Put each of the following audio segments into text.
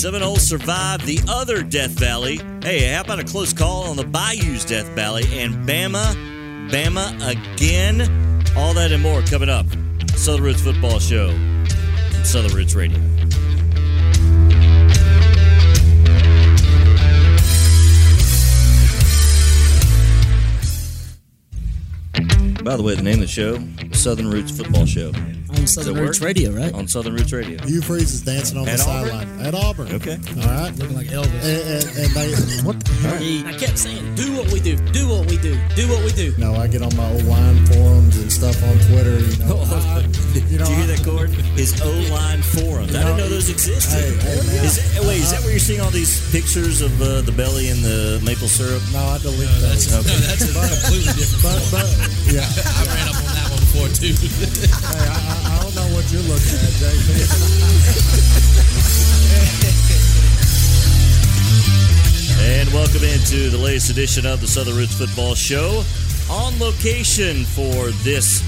Seminoles survived the other Death Valley. Hey, how about a close call on the Bayou's Death Valley and Bama, Bama again? All that and more coming up. Southern Roots Football Show, Southern Roots Radio. By the way, the name of the show, Southern Roots Football Show. On Southern Roots? Radio, right? On Southern Roots Radio. Hugh Freeze is dancing on At the Auburn? sideline at Auburn. Okay. All right. Looking like Elvis. And, and, and they, what? I kept saying, do what we do, do what we do, do what we do. No, I get on my old line forums and stuff on Twitter. You know, I, you know Did you hear that, Cord? His O line forums. I didn't know those existed. Hey, hey, man. Is it, wait, is that where you're seeing all these pictures of uh, the belly and the maple syrup? No, I delete those. Okay. That's a completely different. But, but yeah, I ran up on before too. hey, I, I don't know what you're looking at, JP. And welcome into the latest edition of the Southern Roots Football Show. On location for this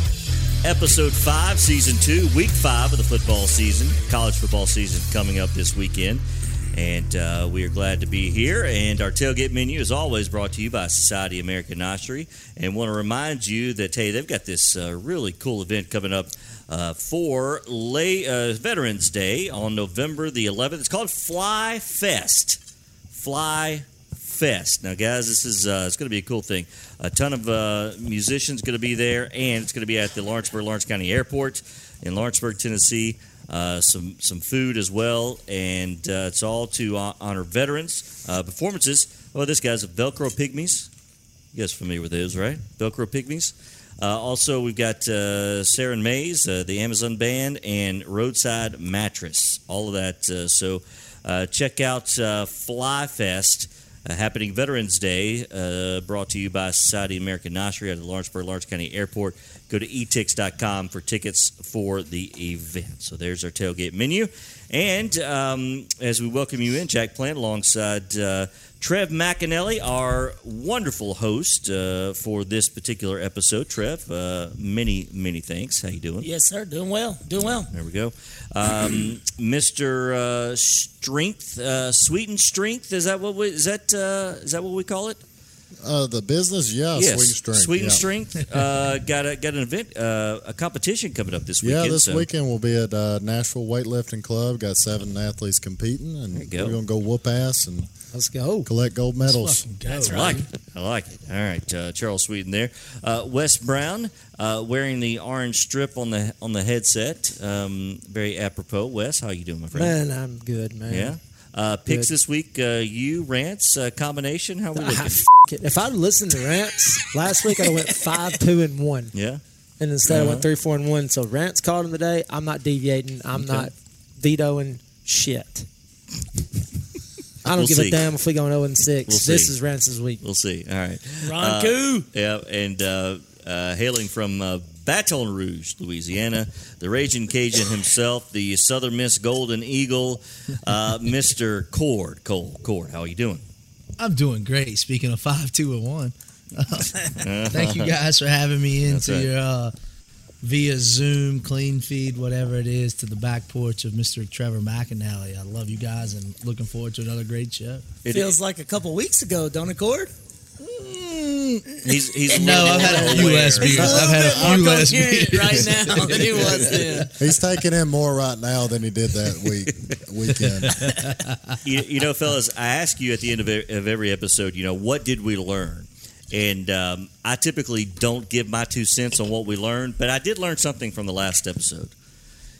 episode five, season two, week five of the football season, college football season coming up this weekend. And uh, we are glad to be here. And our tailgate menu is always brought to you by Society American Nostri. And want to remind you that, hey, they've got this uh, really cool event coming up uh, for lay, uh, Veterans Day on November the 11th. It's called Fly Fest. Fly Fest. Now, guys, this is uh, it's going to be a cool thing. A ton of uh, musicians going to be there, and it's going to be at the Lawrenceburg Lawrence County Airport in Lawrenceburg, Tennessee. Uh, some some food as well, and uh, it's all to honor veterans. Uh, performances. Oh, this guy's a Velcro Pygmies. You guys familiar with those, right? Velcro Pygmies. Uh, also, we've got uh, Sarah Mays, uh, the Amazon Band, and Roadside Mattress. All of that. So check out uh, Fly Fest. Happening Veterans Day, brought to you by Society American Nostri at the Lawrenceburg Lawrence County Airport. Go to etix.com for tickets for the event. So there's our tailgate menu. And um, as we welcome you in, Jack Plant alongside uh, Trev McAnally, our wonderful host uh, for this particular episode. Trev, uh, many, many thanks. How you doing? Yes, sir. Doing well. Doing well. There we go. Um, Mr. Uh, Strength, uh, Sweeton Strength. Is that what we, is that uh, is that what we call it? Uh, the business, yeah, yes, sweet strength. Sweeton yeah. Strength. Uh, got a got an event, uh, a competition coming up this weekend. Yeah, this so- weekend we'll be at uh, Nashville Weightlifting Club. Got seven athletes competing, and go. we're gonna go whoop ass and Let's go. collect gold medals. That's I like it. I like it. All right, uh, Charles Sweeton there. Uh, Wes Brown uh, wearing the orange strip on the on the headset. Um, very apropos. Wes, how you doing, my friend? Man, I'm good, man. Yeah. Uh, picks Good. this week. Uh, you Rants uh, combination. How we Ah, looking? f- it. If I'd listened to rants last week, I'd went five, two, and one, yeah. and instead I Uh-huh. went three, four, and one. So rants called him today. I'm not deviating. I'm Okay. not vetoing shit. I don't We'll give see. a damn if we go 0 and six. We'll this see. is rants week. We'll see. All right. Ron Uh, Coo. Yeah, and uh, uh, hailing from uh, Baton Rouge, Louisiana, the Raging Cajun himself, the Southern Miss Golden Eagle, uh, Mr. Cord. Cole, Cord, how are you doing? I'm doing great. Speaking of five, two, and one. Thank you guys for having me into right. your uh, via Zoom, clean feed, whatever it is, to the back porch of Mr. Trevor McAnally. I love you guys and looking forward to another great show. It- Feels like a couple weeks ago, don't it, Cord? He's he's No, I've had a more few less beers. I've had a few less beers. right now than he was then. He's taking in more right now than he did that week weekend. you, you know, fellas, I ask you at the end of, of every episode, you know, what did we learn? And um, I typically don't give my two cents on what we learned, but I did learn something from the last episode.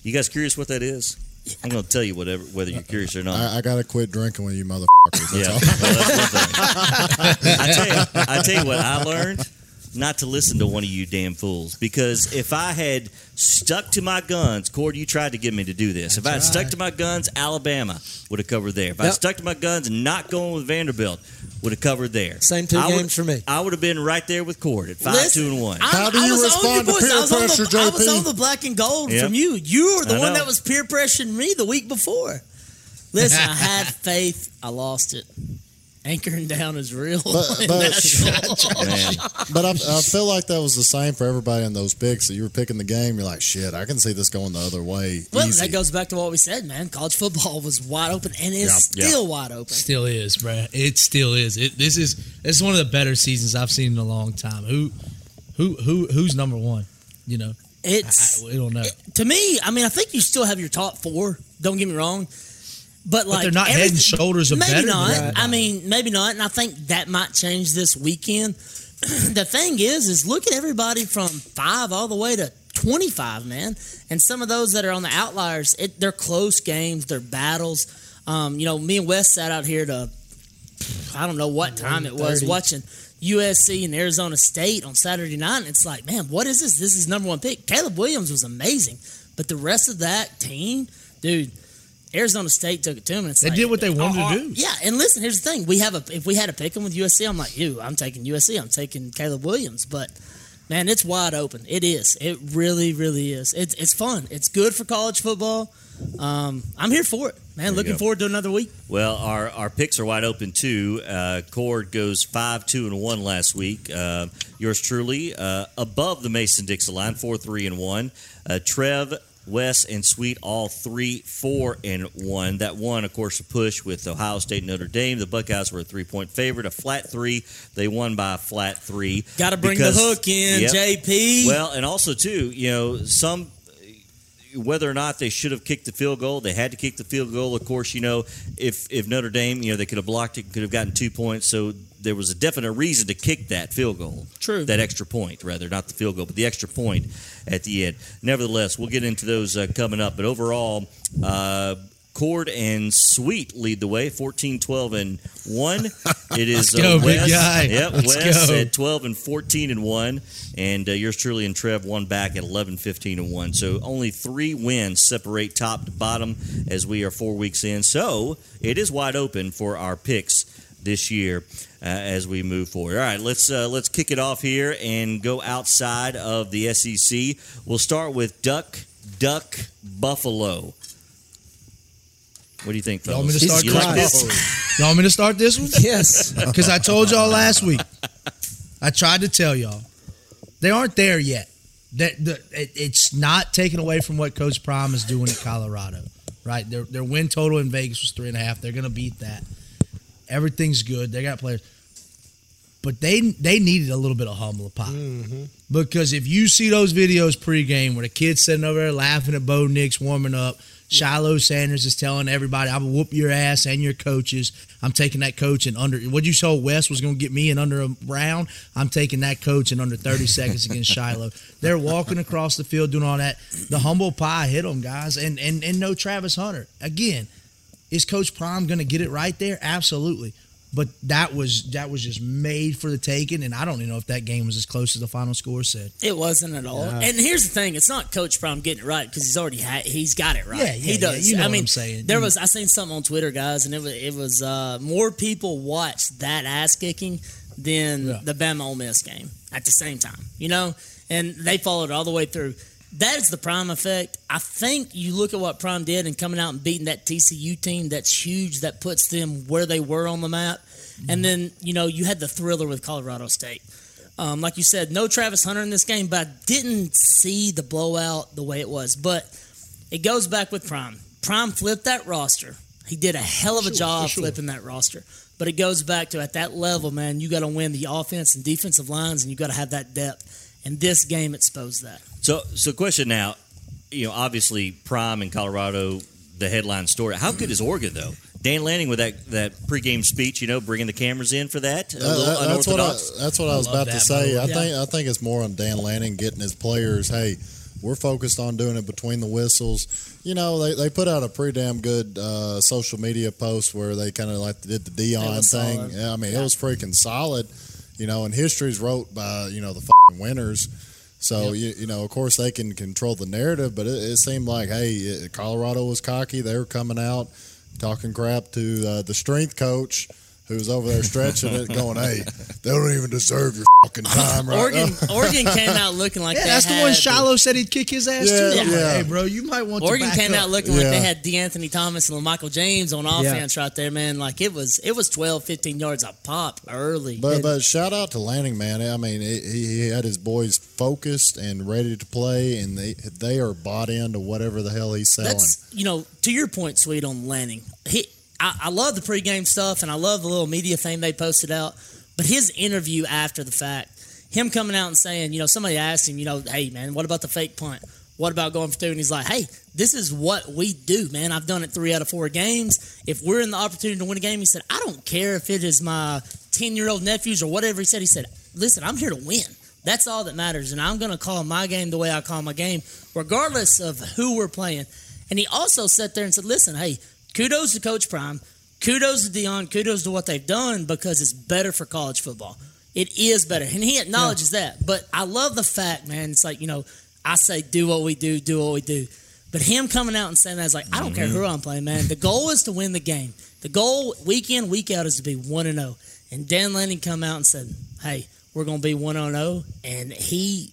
You guys curious what that is? I'm going to tell you whatever, whether you're curious or not. I, I gotta quit drinking with you motherfuckers. That's yeah, all. well, that's one thing. I tell you, I tell you what I learned: not to listen to one of you damn fools. Because if I had stuck to my guns, Cord, you tried to get me to do this. if I had That's stuck to my guns, Alabama would have covered there. If I Yep. had stuck to my guns and not going with Vanderbilt, would have covered there. Same two I would- games for me. I would have been right there with Cord at five, Listen, two, and one. I- How do you was on respond to peer I was the- pressure, I was on the black and gold Yeah. from you. You were the I one know. that was peer pressuring me the week before. Listen, I had faith. I lost it. Anchoring down is real. But- but- But I, I feel like that was the same for everybody in those picks. That you were picking the game, you're like, shit, I can see this going the other way. well, easy. that goes back to what we said, man. College football was wide open and is Yeah. still wide open. Still is, bruh. It still is. It, this is this is one of the better seasons I've seen in a long time. Who, who, who, who's number one? You know, I, It's I, we don't know. to me. I mean, I think you still have your top four. Don't get me wrong, but like they're not head and shoulders Maybe better not. I mean, maybe not. And I think that might change this weekend. the thing is, is look at everybody from five all the way to twenty-five, man. And some of those that are on the outliers, it, they're close games, they're battles. Um, you know, me and Wes sat out here to I don't know what time it was watching USC and Arizona State on Saturday night. And it's like, man, what is this? This is number one pick. Caleb Williams was amazing, but the rest of that team, dude. Arizona State took it to them. And it's They like, did what they wanted to uh, uh, do. Yeah, and listen, here's the thing: we have a if we had a pick them with USC, I'm like you. I'm taking USC. I'm taking Caleb Williams. But man, it's wide open. It is. It really, really is. It's it's fun. It's good for college football. Um, I'm here for it, man. you Looking forward to another week. Well, our, our picks are wide open too. Uh, Cord goes five two and one last week. Uh, yours truly uh, above the Mason Dixon line, four three and one. Uh, Trev, Wes, and Sweet all three four and one. That one, of course, a push with Ohio State and Notre Dame. The Buckeyes were a three point favorite, a flat three. They won by a flat three. Got to bring Because- the hook in, Yep. JP. Well, and also too, you know, some whether or not they should have kicked the field goal, they had to kick the field goal. Of course, you know, if if Notre Dame, you know, they could have blocked it, could have gotten two points. So there was a definite reason to kick that field goal. True. That extra point, rather, not the field goal, but the extra point at the end. Nevertheless, we'll get into those uh, coming up. But overall, uh, Cord and Sweet lead the way, 14, 12, and 1. It is go, uh, big Wes, guy. Yep, Let's Wes go. at 12 and 14 and 1. And uh, yours truly and Trev one back at 11, 15 and 1. So only three wins separate top to bottom as we are four weeks in. So it is wide open for our picks this year uh, as we move forward. All right, let's uh, let's kick it off here and go outside of the SEC. We'll start with Duck Duck Buffalo. What do you think, fellas? Y'all want me to start You like this? y'all want me to start this one? Yes. Because I told y'all last week. I tried to tell y'all. They aren't there yet. That it's not taken away from what Coach Prime is doing at Colorado. Right? Their their win total in Vegas was three and a half. They're gonna beat that. Everything's good. They got players. But they they needed a little bit of humble pie. Mm-hmm. Because if you see those videos pregame where the kid's sitting over there laughing at Bo Nix warming up, Shiloh Sanders is telling everybody, "I will whoop your ass and your coaches. I'm taking that coach in under." What you saw West was going to get me in under a round. I'm taking that coach in under 30 seconds against Shiloh. They're walking across the field doing all that. The humble pie hit them, guys, and and and no Travis Hunter again. Is Coach Prime going to get it right there? Absolutely. But that was that was just made for the taking, and I don't even know if that game was as close as the final score said. It wasn't at all. And here's the thing: it's not Coach Prime getting it right because he's already had, he's got it right. Yeah, yeah, he does. yeah, you know I what mean, I'm saying. there was I seen something on Twitter, guys, and it was it was uh, more people watched that ass kicking than Yeah. the Bama Ole Miss game at the same time. You know, and they followed all the way through. That is the Prime effect. I think you look at what Prime did and coming out and beating that TCU team. That's huge. That puts them where they were on the map. And then you know you had the thriller with Colorado State. Um, like you said, no Travis Hunter in this game, but I didn't see the blowout the way it was. But it goes back with Prime. Prime flipped that roster. He did a hell of a Sure, job sure. flipping that roster. But it goes back to at that level, man, you got to win the offense and defensive lines, and you got to have that depth. And this game exposed that. So, so question now, you know, obviously Prime in Colorado, the headline story. How good is Oregon though? Dan Lanning with that that pregame speech, you know, bringing the cameras in for that. A Uh, that- that's what I, that's what I, I was love about to that, by the say. way. I Yeah. think I think it's more on Dan Lanning getting his players. Hey, we're focused on doing it between the whistles. You know, they, they put out a pretty damn good uh, social media post where they kind of like did the Deion thing. Yeah, I mean, Yeah. it was freaking solid. You know, and history's wrote by you know the fucking winners. So you, you know, of course, they can control the narrative, but it, it seemed like, hey, it- Colorado was cocky. They were coming out talking crap to uh, the strength coach, who's over there stretching it, going, "Hey, they don't even deserve your fucking time." Right? Oregon, Oregon came out looking like Yeah, they that's the one Shiloh said he'd kick his ass Yeah, too. I'm like, yeah. hey, bro, you might want Oregon to back came up. out looking like they had DeAnthony Thomas and Michael James on offense right there, man. Like it was, it was 12, 15 yards a pop early. But but shout out to Lanning, man. I mean, he, he had his boys focused and ready to play, and they they are bought into whatever the hell he's selling. That's you know, to your point, sweet on Lanning. He, I, I love the pregame stuff, and I love the little media thing they posted out. But his interview after the fact, him coming out and saying, you know, somebody asked him, you know, hey man, what about the fake punt? What about going for two? And he's like, hey, this is what we do, man. I've done it three out of four games. If we're in the opportunity to win a game, he said, I don't care if it is my ten year old nephews or whatever. He said, he said, listen, I'm here to win. That's all that matters, and I'm going to call my game the way I call my game, regardless of who we're playing. And he also sat there and said, "Listen, hey, kudos to Coach Prime, kudos to Deion, kudos to what they've done because it's better for college football. It is better, and he acknowledges that. But I love the fact, man. It's like you know, I say, do what we do, do what we do. But him coming out and saying that is like, I don't care mm-hmm. who I'm playing, man. The goal is to win the game. The goal week in, week out is to be one and zero. And Dan Lanning come out and said, "Hey, we're going to be one and zero," and he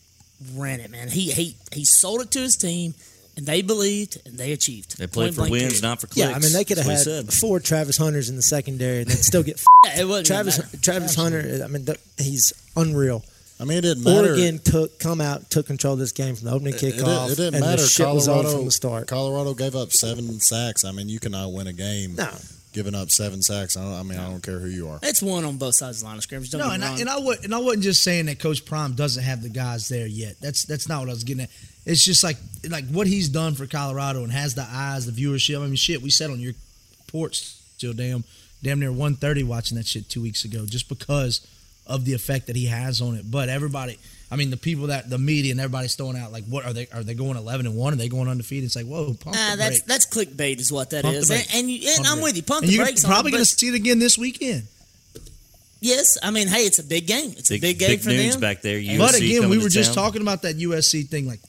ran it, man. He he he sold it to his team, and they believed and they achieved. They played Point for blank wins, period. not for clicks. Yeah, I mean they could have That's had what he said. four Travis Hunters in the secondary and they'd still get Yeah, it wasn't Travis. matter. Travis Hunter. I mean th- he's unreal. I mean, it didn't matter. Oregon took come out took control of this game from the opening It, it, kickoff. it didn't and matter. The shit was on Colorado from the start. Colorado gave up seven sacks. I mean, you cannot win a game No, giving up seven sacks. I, don't, I mean, I don't care who you are. It's one on both sides of the line of scrimmage. Don't No, get and I, wrong. and I would and I wasn't just saying that Coach Prime doesn't have the guys there yet. That's that's not what I was getting at. It's just like like what he's done for Colorado and has the eyes, the viewership. I mean, shit, we sat on your porch still damn damn near 130 watching that shit two weeks ago just because of the effect that he has on it. But everybody, I mean, the people that the media and everybody's throwing out like, what are they? Are they going 11 and one? Are they going undefeated? It's like, whoa, pump Nah, the that's brakes. that's clickbait, is what that Pump is. And, and, you, and I'm brakes. with you. Pump and the you're brakes. on it, probably going to see it again this weekend. Yes, I mean, hey, it's a big game. It's a Big, big game big for them. back there. USC but again, we to were just town. talking about that USC thing. Like,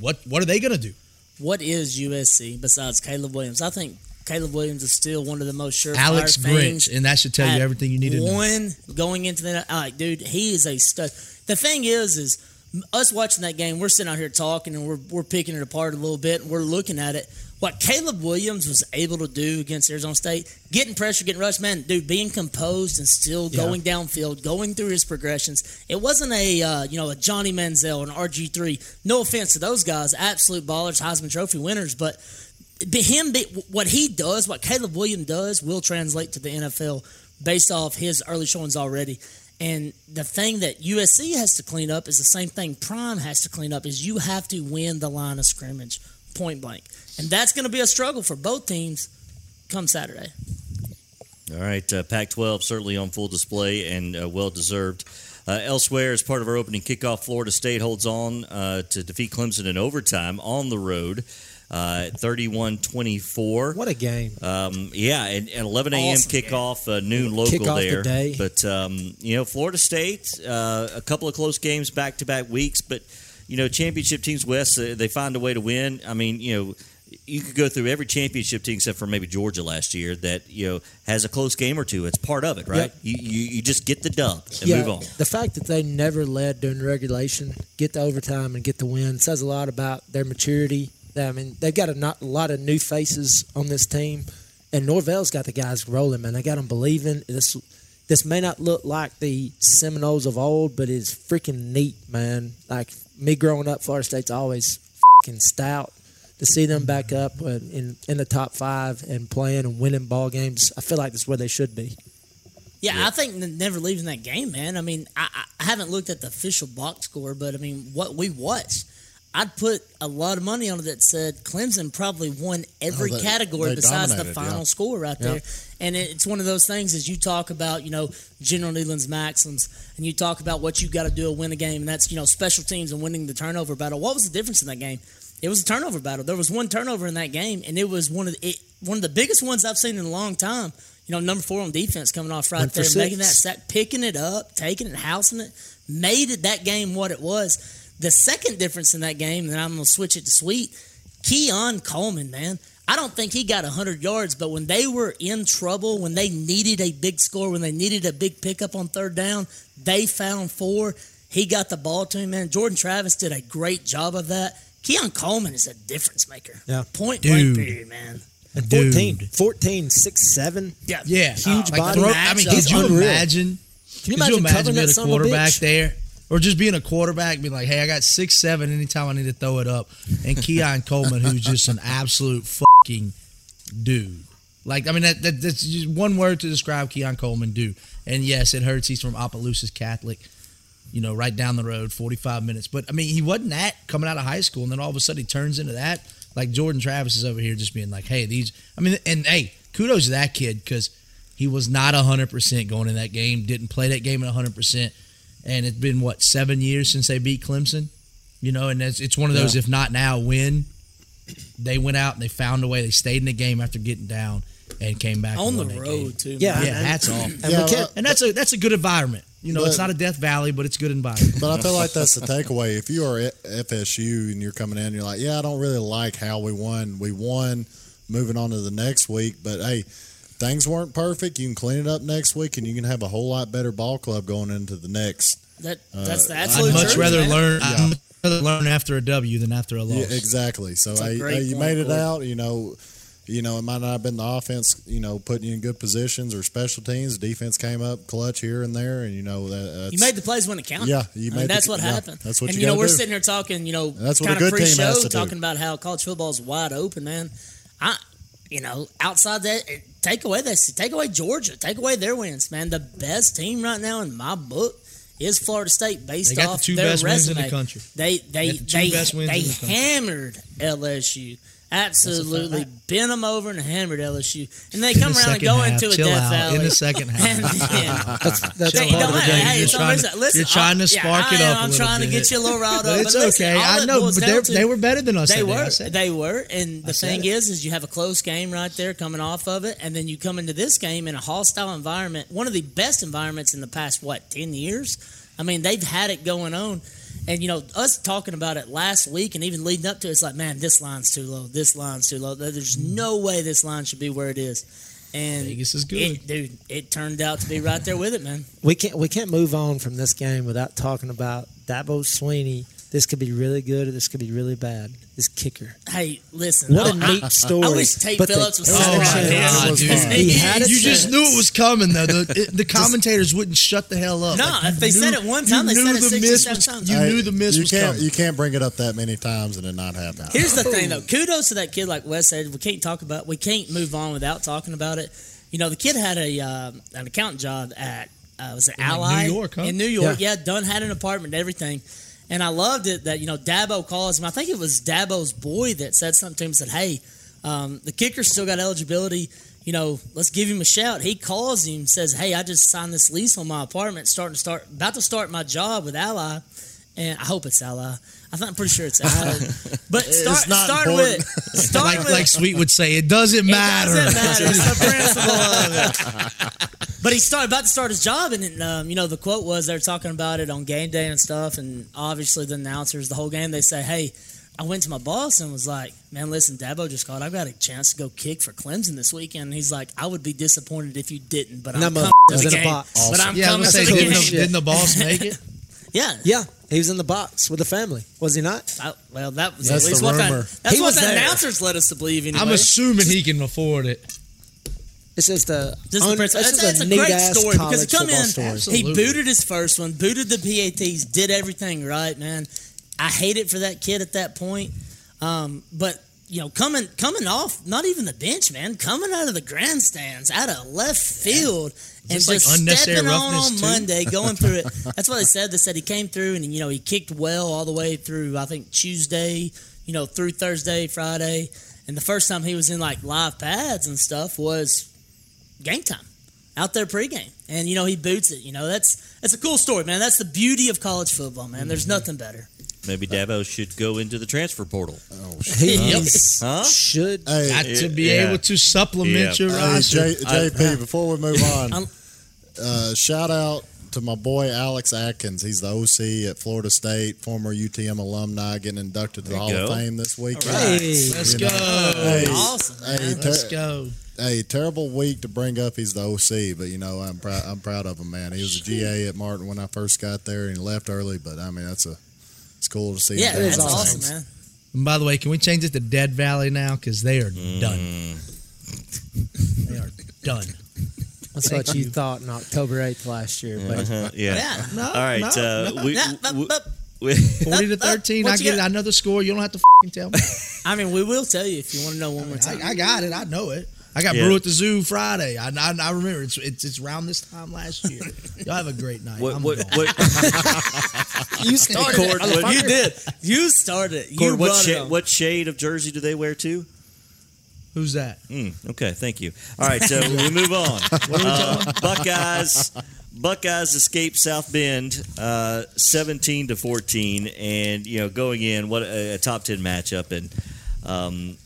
what what are they going to do? What is USC besides Caleb Williams? I think Caleb Williams is still one of the most surefire Alex. Grinch, and that should tell you everything you need to know. One going into the uh, like, dude, he is a stud. The thing is, is us watching that game, we're sitting out here talking and we're we're picking it apart a little bit and we're looking at it. What Caleb Williams was able to do against Arizona State, getting pressure, getting rushed, man, dude, being composed and still Yeah. going downfield, going through his progressions. It wasn't a uh, you know a Johnny Manziel, or an RG three. No offense to those guys, absolute ballers, Heisman Trophy winners, but him be, what he does, what Caleb Williams does, will translate to the NFL based off his early showings already. And the thing that USC has to clean up is the same thing Prime has to clean up is you have to win the line of scrimmage, point blank, and that's going to be a struggle for both teams come Saturday. All right, uh, Pac-12 certainly on full display and uh, well deserved. Uh, elsewhere, as part of our opening kickoff, Florida State holds on uh, to defeat Clemson in overtime on the road, uh, 31-24. what a game! Um, yeah, and, and 11 a.m. Awesome kickoff, uh, noon local Kick off the there. day. But um, you know, Florida State, uh, a couple of close games back to back weeks, but you know, championship teams West, uh, they find a way to win. I mean, you know. You could go through every championship team except for maybe Georgia last year that you know has a close game or two. It's part of it, right? Yep. You, you you just get the dub and yeah, move on. the fact that they never led during regulation, get the overtime and get the win says a lot about their maturity. I mean, they've got a, not, a lot of new faces on this team, and Norvell's got the guys rolling. Man, they got them believing. This this may not look like the Seminoles of old, but it's freaking neat, man. Like me growing up, Florida State's always fucking stout. To see them back up in in the top five and playing and winning ball games, I feel like that's where they should be. Yeah, I think never leaving that game, man. I mean, I, I haven't looked at the official box score, but I mean, what we watched, I'd put a lot of money on it that said Clemson probably won every Oh, they- category they besides the final yeah. score right there. And it's one of those things as you talk about, you know, General Neyland's maxims, and you talk about what you got to do to win a game, and that's you know special teams and winning the turnover battle. What was the difference in that game? It was a turnover battle. There was one turnover in that game, and it was one of the, it, one of the biggest ones I've seen in a long time. You know, number four on defense coming off right there, making that sack, picking it up, taking it, housing it, made it that game what it was. The second difference in that game, and I'm going to switch it to Sweet, Keon Coleman, man. I don't think he got 100 yards, but when they were in trouble, when they needed a big score, when they needed a big pickup on third down, they found four. He got the ball to him, man. Jordan Travis did a great job of that. Keon Coleman is a difference maker. Yeah. Point Dude. blank period, man. Dude. 14, 14, 6, 7. Yeah. Yeah, Huge uh, Like, body. throw- I mean, matchup. could you Unreal. imagine? Can you could you imagine imagine covering being a son of a quarterback there, or just being a quarterback, be like, "Hey, I got six seven anytime I need to throw it up," and Keon Coleman, who's just an absolute fucking dude. Like, I mean, that, that that's just one word to describe Keon Coleman, dude. And yes, it hurts. He's from Opelousas Catholic, you know, right down the road, forty five minutes. But I mean, he wasn't that coming out of high school, and then all of a sudden he turns into that. Like Jordan Travis is over here just being like, "Hey, these." I mean, and hey, kudos to that kid because he was not hundred percent going in that game. Didn't play that game at hundred percent, and it's been what seven years since they beat Clemson. You know, and it's, it's one of those, if not now, win. They went out and they found a way. They stayed in the game after getting down and came back On the road, game. too. Yeah, man. Yeah, and- hats off. And Yeah, we uh, And that's a that's a good environment. You know, it's not a Death Valley, but it's good environment. But I feel like that's the takeaway. If you are at FSU and you're coming in, you're like, yeah, I don't really like how we won. We won, moving on to the next week. But hey, things weren't perfect. You can clean it up next week, and you can have a whole lot better ball club going into the next. That, that's the Uh, I'd I'd much rather man. learn. I'd rather learn after a W than after a loss. Yeah, exactly. So That's a hey, hey, you point, made it Corey. out. You know, you know, it might not have been the offense, you know, putting you in good positions or special teams. Defense came up clutch here and there, and you know that that's, You made the plays when it counted. Yeah, you I mean, made the- that's what yeah, happened. that's what and you you know we're do. sitting here talking, you know, That's what kind a of good team has pre-show to do. talking about how college football is wide open, man. I, you know, outside that, eh, take away that, take away Georgia, take away their wins, man. The best team right now in my book is Florida State, based They the off their best resume. the country. They they got the two they they in the country. hammered LSU. Absolutely bent them over and hammered LSU, and they come the around and go half, into a Death out. Valley. In the second half. That's, that's part don't of the game. Hey, You're trying to- listen, you're trying to spark yeah, it up I'm trying to get you a little riled up. it's listen, okay. I know, but to- they were better than us They that day. I were. They were. And the thing is, is you have a close game right there coming off of it, and then you come into this game in a hostile environment, one of the best environments in the past what ten years. I mean, they've had it going on. And you know, us talking about it last week and even leading up to it, it's like, man, this line's too low. This line's too low. There's no way this line should be where it is. And Vegas is good. it, dude. It turned out to be right there with it, man. We can't we can't move on from this game without talking about Dabo Swinney. This could be really good or this could be really bad. This kicker. Hey, listen. What I- a neat I- story. I wish Tate But the- Phillips was Oh sitting my right. God, dude. fun. He had a You just knew it was coming, though. The, it- the commentators wouldn't shut the hell up. No, Like, if they you said it one time, they knew said it the 67 miss was- times. You Hey, knew the miss you was can't, coming. You can't bring it up that many times and it not happen. Here's the thing, though. Kudos to that kid, like Wes said. We can't talk about. We can't move on without talking about it. You know, the kid had a uh, an accountant job at uh, was it In, Ally New York, huh? in New York. Yeah. done had an apartment, and everything. And I loved it that you know Dabo calls him. I think it was Dabo's boy that said something to him. Said, "Hey, um, the kicker still got eligibility. You know, let's give him a shout." He calls him, says, "Hey, I just signed this lease on my apartment, starting to start about to start my job with Ally." And I hope it's Ally. I think I'm pretty sure it's Ally. But start, not start important. with start like, with like Sweet would say, it doesn't matter. it doesn't matter. It's the principle of it. But he started about to start his job, and um, you know the quote was they're talking about it on game day and stuff, and obviously the announcers the whole game they say, "Hey, I went to my boss and was like, man, listen, Dabo just called. I've got a chance to go kick for Clemson this weekend." And he's like, "I would be disappointed if you didn't, but I'm coming to the game. box. But I'm yeah, coming to gonna the didn't the, didn't the boss make it? Yeah, Yeah, he was in the box with the family, was he not? I- well, that was That's at least the what the, rumor. that's He what was the there. announcers led us to believe. Anyway. I'm assuming he can afford it. It's just a Just the un- principle. it's It's, just it's a neat great story because he come in, story. he booted his first one, booted the PATs, did everything right, man. I hate it for that kid at that point, um, but you know, coming coming off, not even the bench, man, coming out of the grandstands, out of left field, and this like just unnecessary stepping on on too? Monday, going through it. That's what they said. They said he came through and you know he kicked well all the way through. I think Tuesday, you know, through Thursday, Friday, and the first time he was in like live pads and stuff was game time out there pregame, and you know he boots it. You know that's that's a cool story, man. That's the beauty of college football, man. There's Mm-hmm. nothing better. Maybe Dabo should go into the transfer portal. Oh, he Huh? should. Hey, Got to be Yeah. able to supplement Yeah. your Hey, roster. J, JP, before we move on, uh, shout out to my boy Alex Atkins. He's the OC at Florida State, former UTM alumni, getting inducted to the Hall you of. Fame this week. Hey, Let's You go. hey, Awesome, man. Hey, Let's go. hey, terrible week to bring up. He's the OC, but you know I'm proud. I'm proud of him, man. He was a GA at Martin when I first got there, and he left early. But I mean, that's a it's cool to see. Yeah, doing that's awesome, things. man. And by the way, can we change it to Dead Valley now? Because they are Mm. done. They are done. That's what you you. thought on October 8th last year. But Uh-huh, yeah. Yeah. No, All right. no, uh, no. we, we- we- 40 to 13. I you get it. I know the score. You don't have to fing tell me. I mean, we will tell you if you want to know one more time. I, I got it. I know it. I got Yeah. Brew at the Zoo Friday. I, I, I remember it's, it's it's around this time last year. Y'all have a great night. what, I'm what, what, you started Cord, it. what- You did. You started it. You Cord, what, brought it sha- on. what shade of jersey do they wear too? Who's that? Mm, okay, thank you. All right, so we move on. Uh, Buckeyes, Buckeyes escape South Bend, uh, seventeen to fourteen, and you know going in what a, a top ten matchup and um,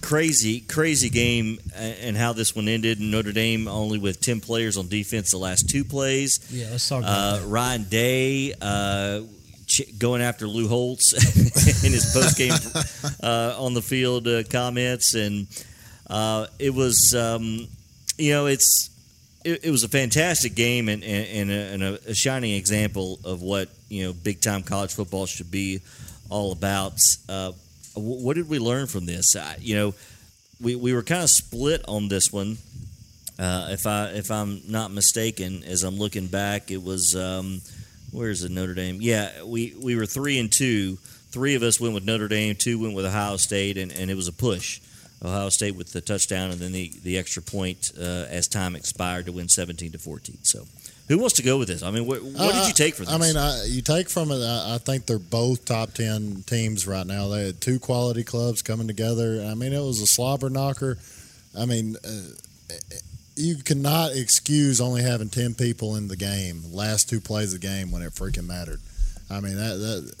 crazy, crazy game, uh, and how this one ended. Notre Dame only with ten players on defense the last two plays. Yeah, let's talk about Uh, that. Ryan Day uh, ch- going after Lou Holtz in his post game uh, on the field uh, comments, and uh, it was um, you know it's it, it was a fantastic game and and, and, a, and a, shining example of what you know big time college football should be all about. Uh, wh- what did we learn from this? I, you know, we, we were kind of split on this one. Uh, if I if I'm not mistaken, as I'm looking back, it was um, where's the Notre Dame? Yeah, we we were three and two. Three of us went with Notre Dame, two went with Ohio State, and, and it was a push. Ohio State with the touchdown and then the, the extra point uh, as time expired to win 17 to 14. So, who wants to go with this? I mean, what, what did Uh, you take for this? I mean, I, you take from it. I, I think they're both top ten teams right now. They had two quality clubs coming together. I mean, it was a slobber knocker. I mean, uh, you cannot excuse only having ten people in the game. Last two plays of the game when it freaking mattered. I mean, that, that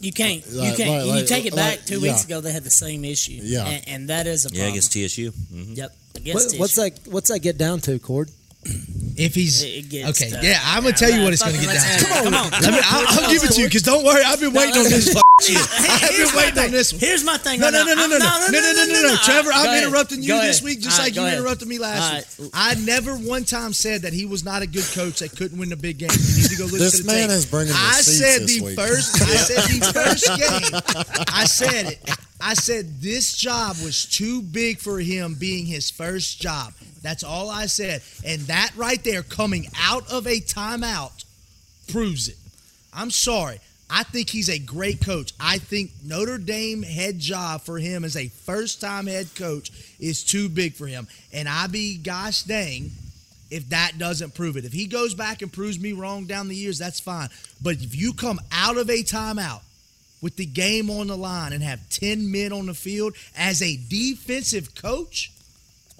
You can't. You can't. like- you like- take it back like- two weeks yeah. ago. They had the same issue. Yeah. and, and that is a yeah, problem. against TSU. hmm Yep, against what, what's that? What's that get down to, Cord? If he's It gets okay, tough. yeah, I'm gonna tell you what it's gonna get let's- down. Come on, Let me, I'll, I'll give it to you because don't worry, I've been waiting on this. shit. I've been Here's my waiting on thing. this. one. Here's my thing. No, right no, now. no, no, no, I'm- no, no, no, no, no, All Trevor, right, go I'm ahead. interrupting you Go this ahead. week just All like right, go you ahead. interrupted me last All week. I never one time said that he was not a good coach that couldn't win the big game. You need to go listen This to the man tape. is bringing I receipts said this the week. first. I said the first game. I said it. I said this job was too big for him being his first job. That's all I said. And that right there, coming out of a timeout, proves it. I'm sorry. I think he's a great coach. I think Notre Dame head job for him as a first time head coach is too big for him. And I be gosh dang if that doesn't prove it. If he goes back and proves me wrong down the years, that's fine. But if you come out of a timeout with the game on the line and have 10 men on the field as a defensive coach,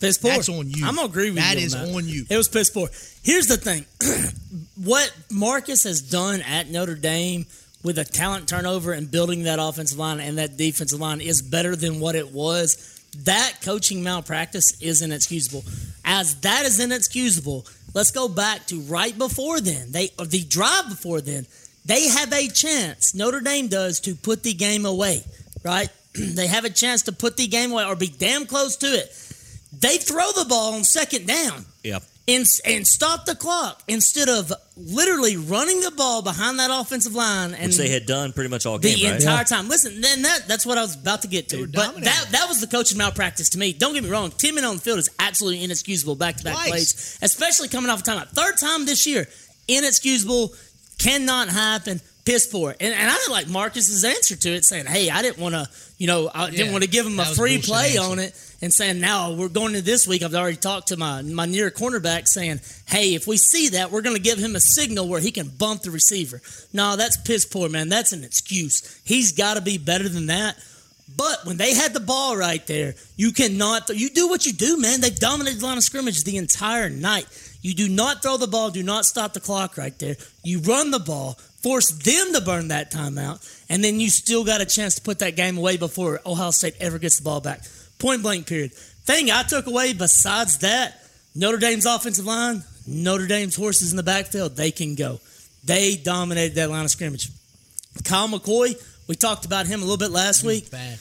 Piss poor. That's on you. I'm gonna agree with That you. is that. on you. It was piss poor. Here's the thing: what Marcus has done at Notre Dame with a talent turnover and building that offensive line and that defensive line is better than what it was. That coaching malpractice is inexcusable. As that is inexcusable, let's go back to right before then. They or the drive before then. They have a chance. Notre Dame does to put the game away. Right? they have a chance to put the game away or be damn close to it. They throw the ball on second down Yep. and, and stop the clock instead of literally running the ball behind that offensive line and Which they had done pretty much all the game, right? entire time. Listen, then that that's what I was about to get to. But dominating. that that was the coaching malpractice to me. Don't get me wrong. Ten men on the field is absolutely inexcusable back to back plays, especially coming off a timeout. Third time this year, inexcusable, cannot happen. Piss poor. And, and I didn't like Marcus's answer to it, saying, "Hey, I didn't want to, you know, I didn't Yeah, want to give him a free play answer. on it." And saying, "Now we're going to this week." I've already talked to my my near cornerback, saying, "Hey, if we see that, we're going to give him a signal where he can bump the receiver." No, that's piss poor, man. That's an excuse. He's got to be better than that. But when they had the ball right there, you cannot. Th- you do what you do, man. They dominated the line of scrimmage the entire night. You do not throw the ball. Do not stop the clock right there. You run the ball, force them to burn that timeout, and then you still got a chance to put that game away before Ohio State ever gets the ball back. Point blank. Period. Thing I took away besides that, Notre Dame's offensive line Notre Dame's horses in the backfield, they can go. They dominated that line of scrimmage. Kyle McCord, we talked about him a little bit last week. Bad.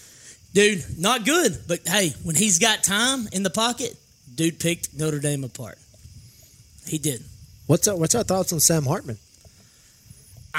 Dude, not good, but hey, when he's got time in the pocket, dude picked Notre Dame apart. He did. What's our, what's our thoughts on Sam Hartman?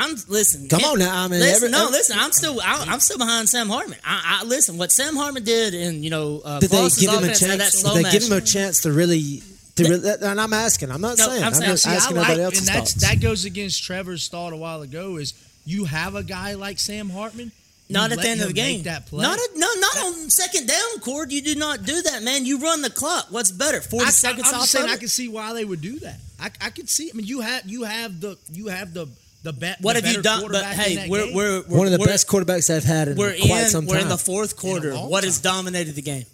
I'm listen. Come on now, I mean, listen, every- no, every- listen. I'm still, I, I'm still behind Sam Hartman. I, I listen. What Sam Hartman did, and you know, uh, Did they give him a offense had that chance? Did they give him a chance to really? To really and I'm asking. I'm not No, saying. I'm I'm, saying- just See, I asking like, everybody and else's that's thoughts. that goes against Trevor's thought a while ago. Is you have a guy like Sam Hartman, Not at the end of the game. That play. Not a, no, not on second down, Cord. You do not do that, man. You run the clock. What's better, forty I, seconds I'm off? saying I can see why they would do that. I, I could see. I mean, you have you have the you have the the bet. What the have you done? But quarterback in hey, we're, we're, we're One of the we're- best quarterbacks I've had in We're quite in. some We're in the fourth quarter. long What has dominated the game?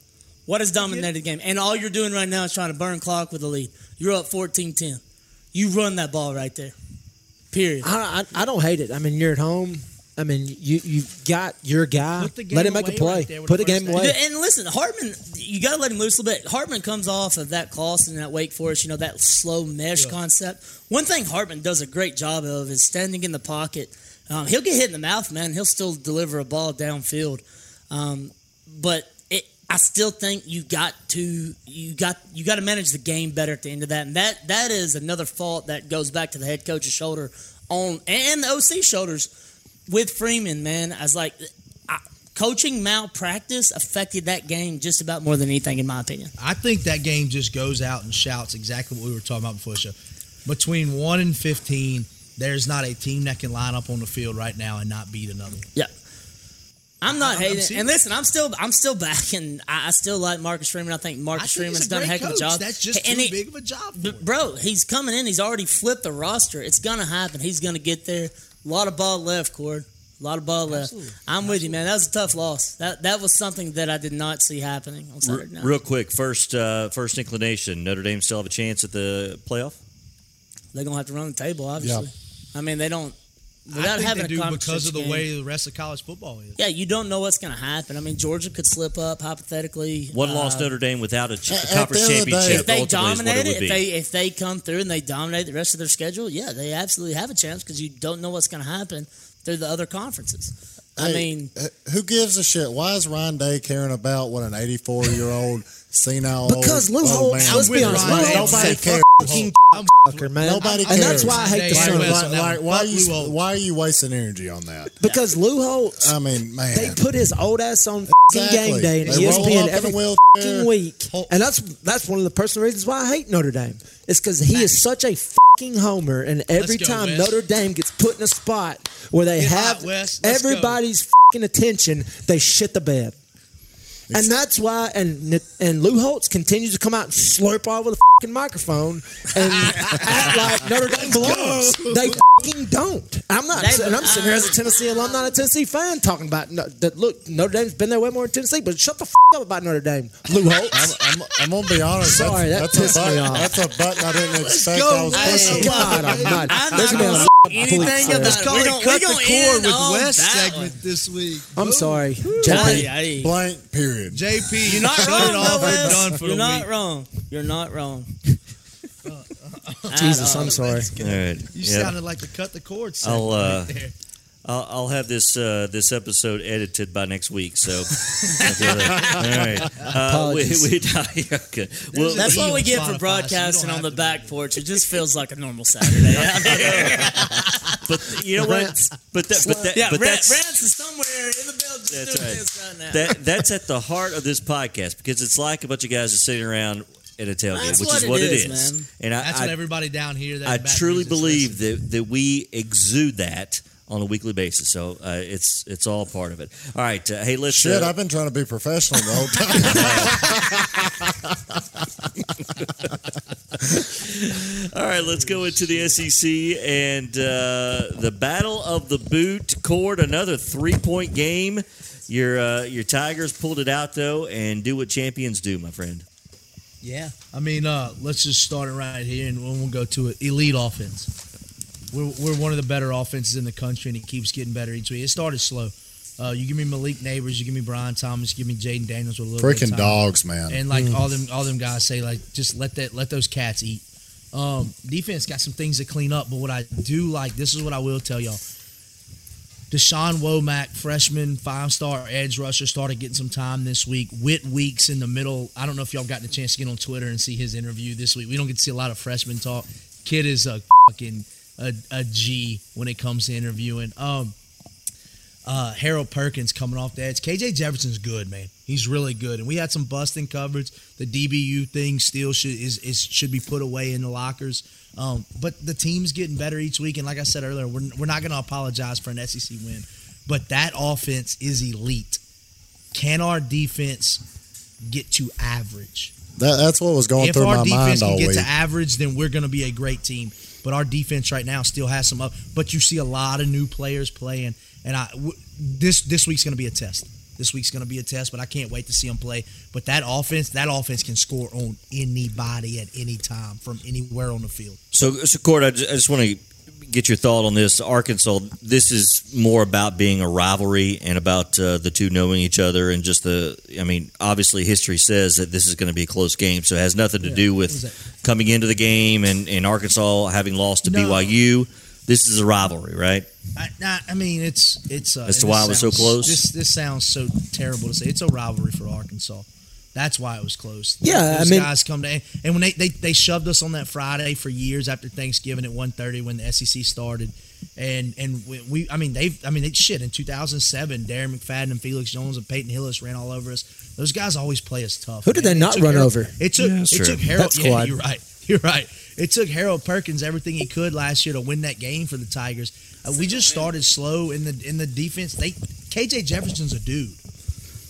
What has dominated the game? And all you're doing right now is trying to burn clock with a lead. You're up 14-10. You run that ball right there. Period. I, I, I don't hate it. I mean, you're at home. I mean, you you've got your guy. Put the game Let him make a play. right Put the the game away. And listen, Hartman, you got to let him loose a little bit. Hartman comes off of that Clawson and that Wake Forest, you know, that slow mesh Yeah. concept. One thing Hartman does a great job of is standing in the pocket. Um, he'll get hit in the mouth, man. He'll still deliver a ball downfield. Um, but it, I still think you got to you got you got to manage the game better at the end of that, and that that is another fault that goes back to the head coach's shoulder on and the OC shoulders with Freeman, man. I was like, I, coaching malpractice affected that game just about more than anything, in my opinion. I think that game just goes out and shouts exactly what we were talking about before the show. Between one and fifteen, there's not a team that can line up on the field right now and not beat another one. Yeah. I'm not I'm- I'm hating, and listen, I'm still, I'm still backing. I, I still like Marcus Freeman. I think I Marcus think Freeman's done a heck of a job. That's just And too he- big of a job. Bro, he's coming in. He's already flipped the roster. It's gonna happen. He's gonna get there. A lot of ball left, Cord. A lot of ball left. Absolutely. I'm with you, man. That was a tough loss. That that was something that I did not see happening on Saturday night. real quick, first uh, first inclination. Notre Dame still have a chance at the playoff. They're gonna have to run the table, obviously. I mean, they don't without I think having they a do conference because of the game. way the rest of college football is. Yeah, you don't know what's going to happen. I mean, Georgia could slip up hypothetically. One Uh, lost Notre Dame without a, ch- a conference end of the day- championship. If they ultimately is what dominate it it, if they if they come through and they dominate the rest of their schedule, yeah, they absolutely have a chance because you don't know what's going to happen through the other conferences. I mean, uh, who gives a shit? Why is Ryan Day caring about what an 84 year old senile Because old, Lou Holtz, man? let's be with honest, Ryan Lou Day. Holtz Nobody cares. Fucking fucker, man. Nobody and that's why I hate the Larry Son. West Why, on that why, one. why, are Fuck Lou you, Holtz. why are you wasting energy on that? Because Lou Holtz, I mean, man. they put his old ass on fucking Exactly. game day and They roll ESPN up in every wheelchair. fucking week, Hol- and that's that's one of the personal reasons why I hate Notre Dame. It's because he is such a fucking homer, and every go, time Wes. Notre Dame gets put in a spot where they Get have hot, Wes. Let's go. everybody's fucking attention, they shit the bed. And that's why, and and Lou Holtz continues to come out and slurp all over the fucking microphone and act like Notre Dame belongs. They fucking don't. I'm not. They- and I'm sitting here as a Tennessee alum, not a Tennessee fan, talking about no, that. Look, Notre Dame's been there way more than Tennessee, but shut the f- up about Notre Dame, Lou Holtz. I'm, I'm, I'm gonna be honest. Sorry, that that's, pissed that's, a me button, off. that's a button I didn't expect. I was pushing. God Almighty. I'm There's not gonna be a gonna lot of anything bleeps about there. it. Call We it gon- cut we the cord with West segment one. this week. I'm Boom. sorry, Hey, JP. hey. Blank. Period. JP, You're not wrong, it though, done for You're the not week. wrong. You're not wrong. Jesus, I'm sorry. All right. You Yeah. sounded like the cut the cord. I'll, segment uh, right there. I'll, I'll have this uh, this episode edited by next week. So, all right. Uh, we, Apologies. we, okay. Well, That's what we get for broadcasting on the to back porch. It just feels like a normal Saturday. out here. but you know what? But that, but that, yeah, but Rant, that's Rants is somewhere in the building That's doing right. this right now. that that's at the heart of this podcast because it's like a bunch of guys are sitting around at a tailgate, That's which what is what it is, is. man. And I, That's I, what everybody down here. That I truly believe listening. that, that we exude that on a weekly basis. So uh, it's it's all part of it. All right, uh, hey, let's. Shit, uh, I've been trying to be professional the whole time. All right, let's go into the SEC and uh, the Battle of the Boot. Cord another three point game. Your uh, your Tigers pulled it out though, and do what champions do, my friend. Yeah, I mean, uh, let's just start it right here, and we'll go to it. Elite offense. We're, we're one of the better offenses in the country, and it keeps getting better each week. It started slow. Uh, you give me Malik Nabers, you give me Brian Thomas, you give me Jayden Daniels with a little bit of Freaking time. dogs, man. and like all them all them guys say, like just let that let those cats eat. Um, defense got some things to clean up, but what I do like, this is what I will tell y'all. Da'Shawn Womack, freshman, five star edge rusher, started getting some time this week. Whit Weeks in the middle. I don't know if y'all got the chance to get on Twitter and see his interview this week. We don't get to see a lot of freshman talk. Kid is a fucking a, a G when it comes to interviewing. Um, uh, Harold Perkins coming off the edge. KJ Jefferson's good, man. He's really good, and we had some busting coverage. The DBU thing still should is, is should be put away in the lockers. Um, but the team's getting better each week, and like I said earlier, we're, we're not going to apologize for an SEC win. But that offense is elite. Can our defense get to average? That, that's what was going if through our my defense mind all can get week. to average, then we're going to be a great team. But our defense right now still has some up. But you see a lot of new players playing, and I w- this this week's going to be a test. This week's going to be a test, but I can't wait to see them play. But that offense, that offense can score on anybody at any time from anywhere on the field. So, so Court, I just, I just want to get your thought on this. Arkansas, this is more about being a rivalry and about uh, the two knowing each other and just the. I mean, obviously, history says that this is going to be a close game, so it has nothing to do with coming into the game and, and Arkansas having lost to No. BYU. This is a rivalry, right? I, I, mean, it's it's. Uh, As to why it was so close? This this sounds so terrible to say. It's a rivalry for Arkansas. That's why it was close. Yeah, I Those mean- guys come to and when they, they they shoved us on that Friday for years after Thanksgiving at 1.30 when the SEC started, and and we, we I mean they've I mean they shit in 2007 Darren McFadden and Felix Jones and Peyton Hillis ran all over us. Those guys always play us tough. Who did man. they not run Harold- over? It took Yeah, it true. took Harold. Yeah, you're right. You're right. It took Harold Perkins everything he could last year to win that game for the Tigers. Uh, we just started slow in the in the defense. They KJ Jefferson's a dude.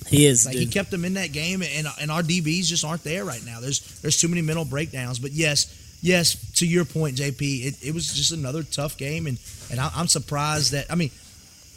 He is. Like dude. he kept them in that game, and and our DBs just aren't there right now. There's there's too many mental breakdowns. But yes, yes, to your point, JP, it, it was just another tough game, and and I, I'm surprised that I mean,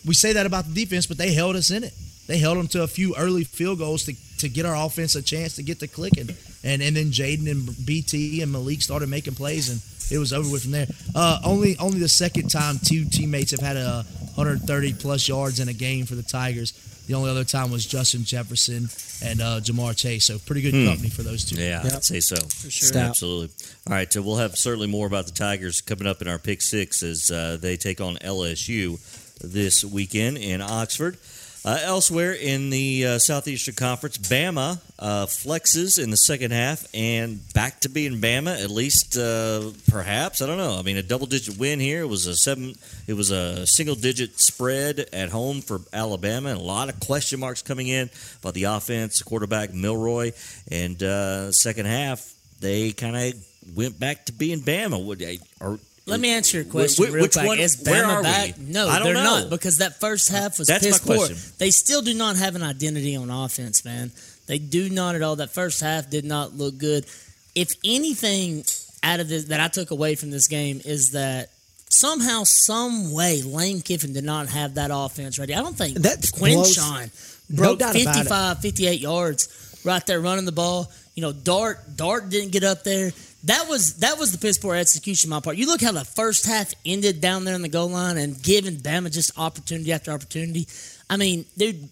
we say that about the defense, but they held us in it. They held them to a few early field goals to, to get our offense a chance to get to clicking, and and then Jayden and BT and Malik started making plays, and it was over with from there. Uh, only only the second time two teammates have had a 130 plus yards in a game for the Tigers. The only other time was Justin Jefferson and uh, Ja'Marr Chase. So pretty good company for those two. Yeah, Yep. I'd say so. For sure. Stout. Absolutely. All right, so we'll have certainly more about the Tigers coming up in our pick six as uh, they take on LSU this weekend in Oxford. Uh, elsewhere in the uh, Southeastern Conference, Bama uh, flexes in the second half and back to being Bama. At least, uh, perhaps I don't know. I mean, a double-digit win here. It was a seven. It was a single-digit spread at home for Alabama, and a lot of question marks coming in about the offense, quarterback Milroe, and uh, second half they kind of went back to being Bama. Would? Or Let me answer your question Wh- real which quick. one- Is where Bama are back? we? No, I don't they're know. not because that first half was That's my piss poor. question. They still do not have an identity on offense, man. They do not at all. That first half did not look good. If anything out of this that I took away from this game is that somehow, some way, Lane Kiffin did not have that offense ready. I don't think That Quinn blows- Shine No broke doubt about it. 55, 58 yards right there running the ball. You know, Dart Dart didn't get up there. That was that was the piss poor execution on my part. You look how the first half ended down there in the goal line and giving Bama just opportunity after opportunity. I mean, dude,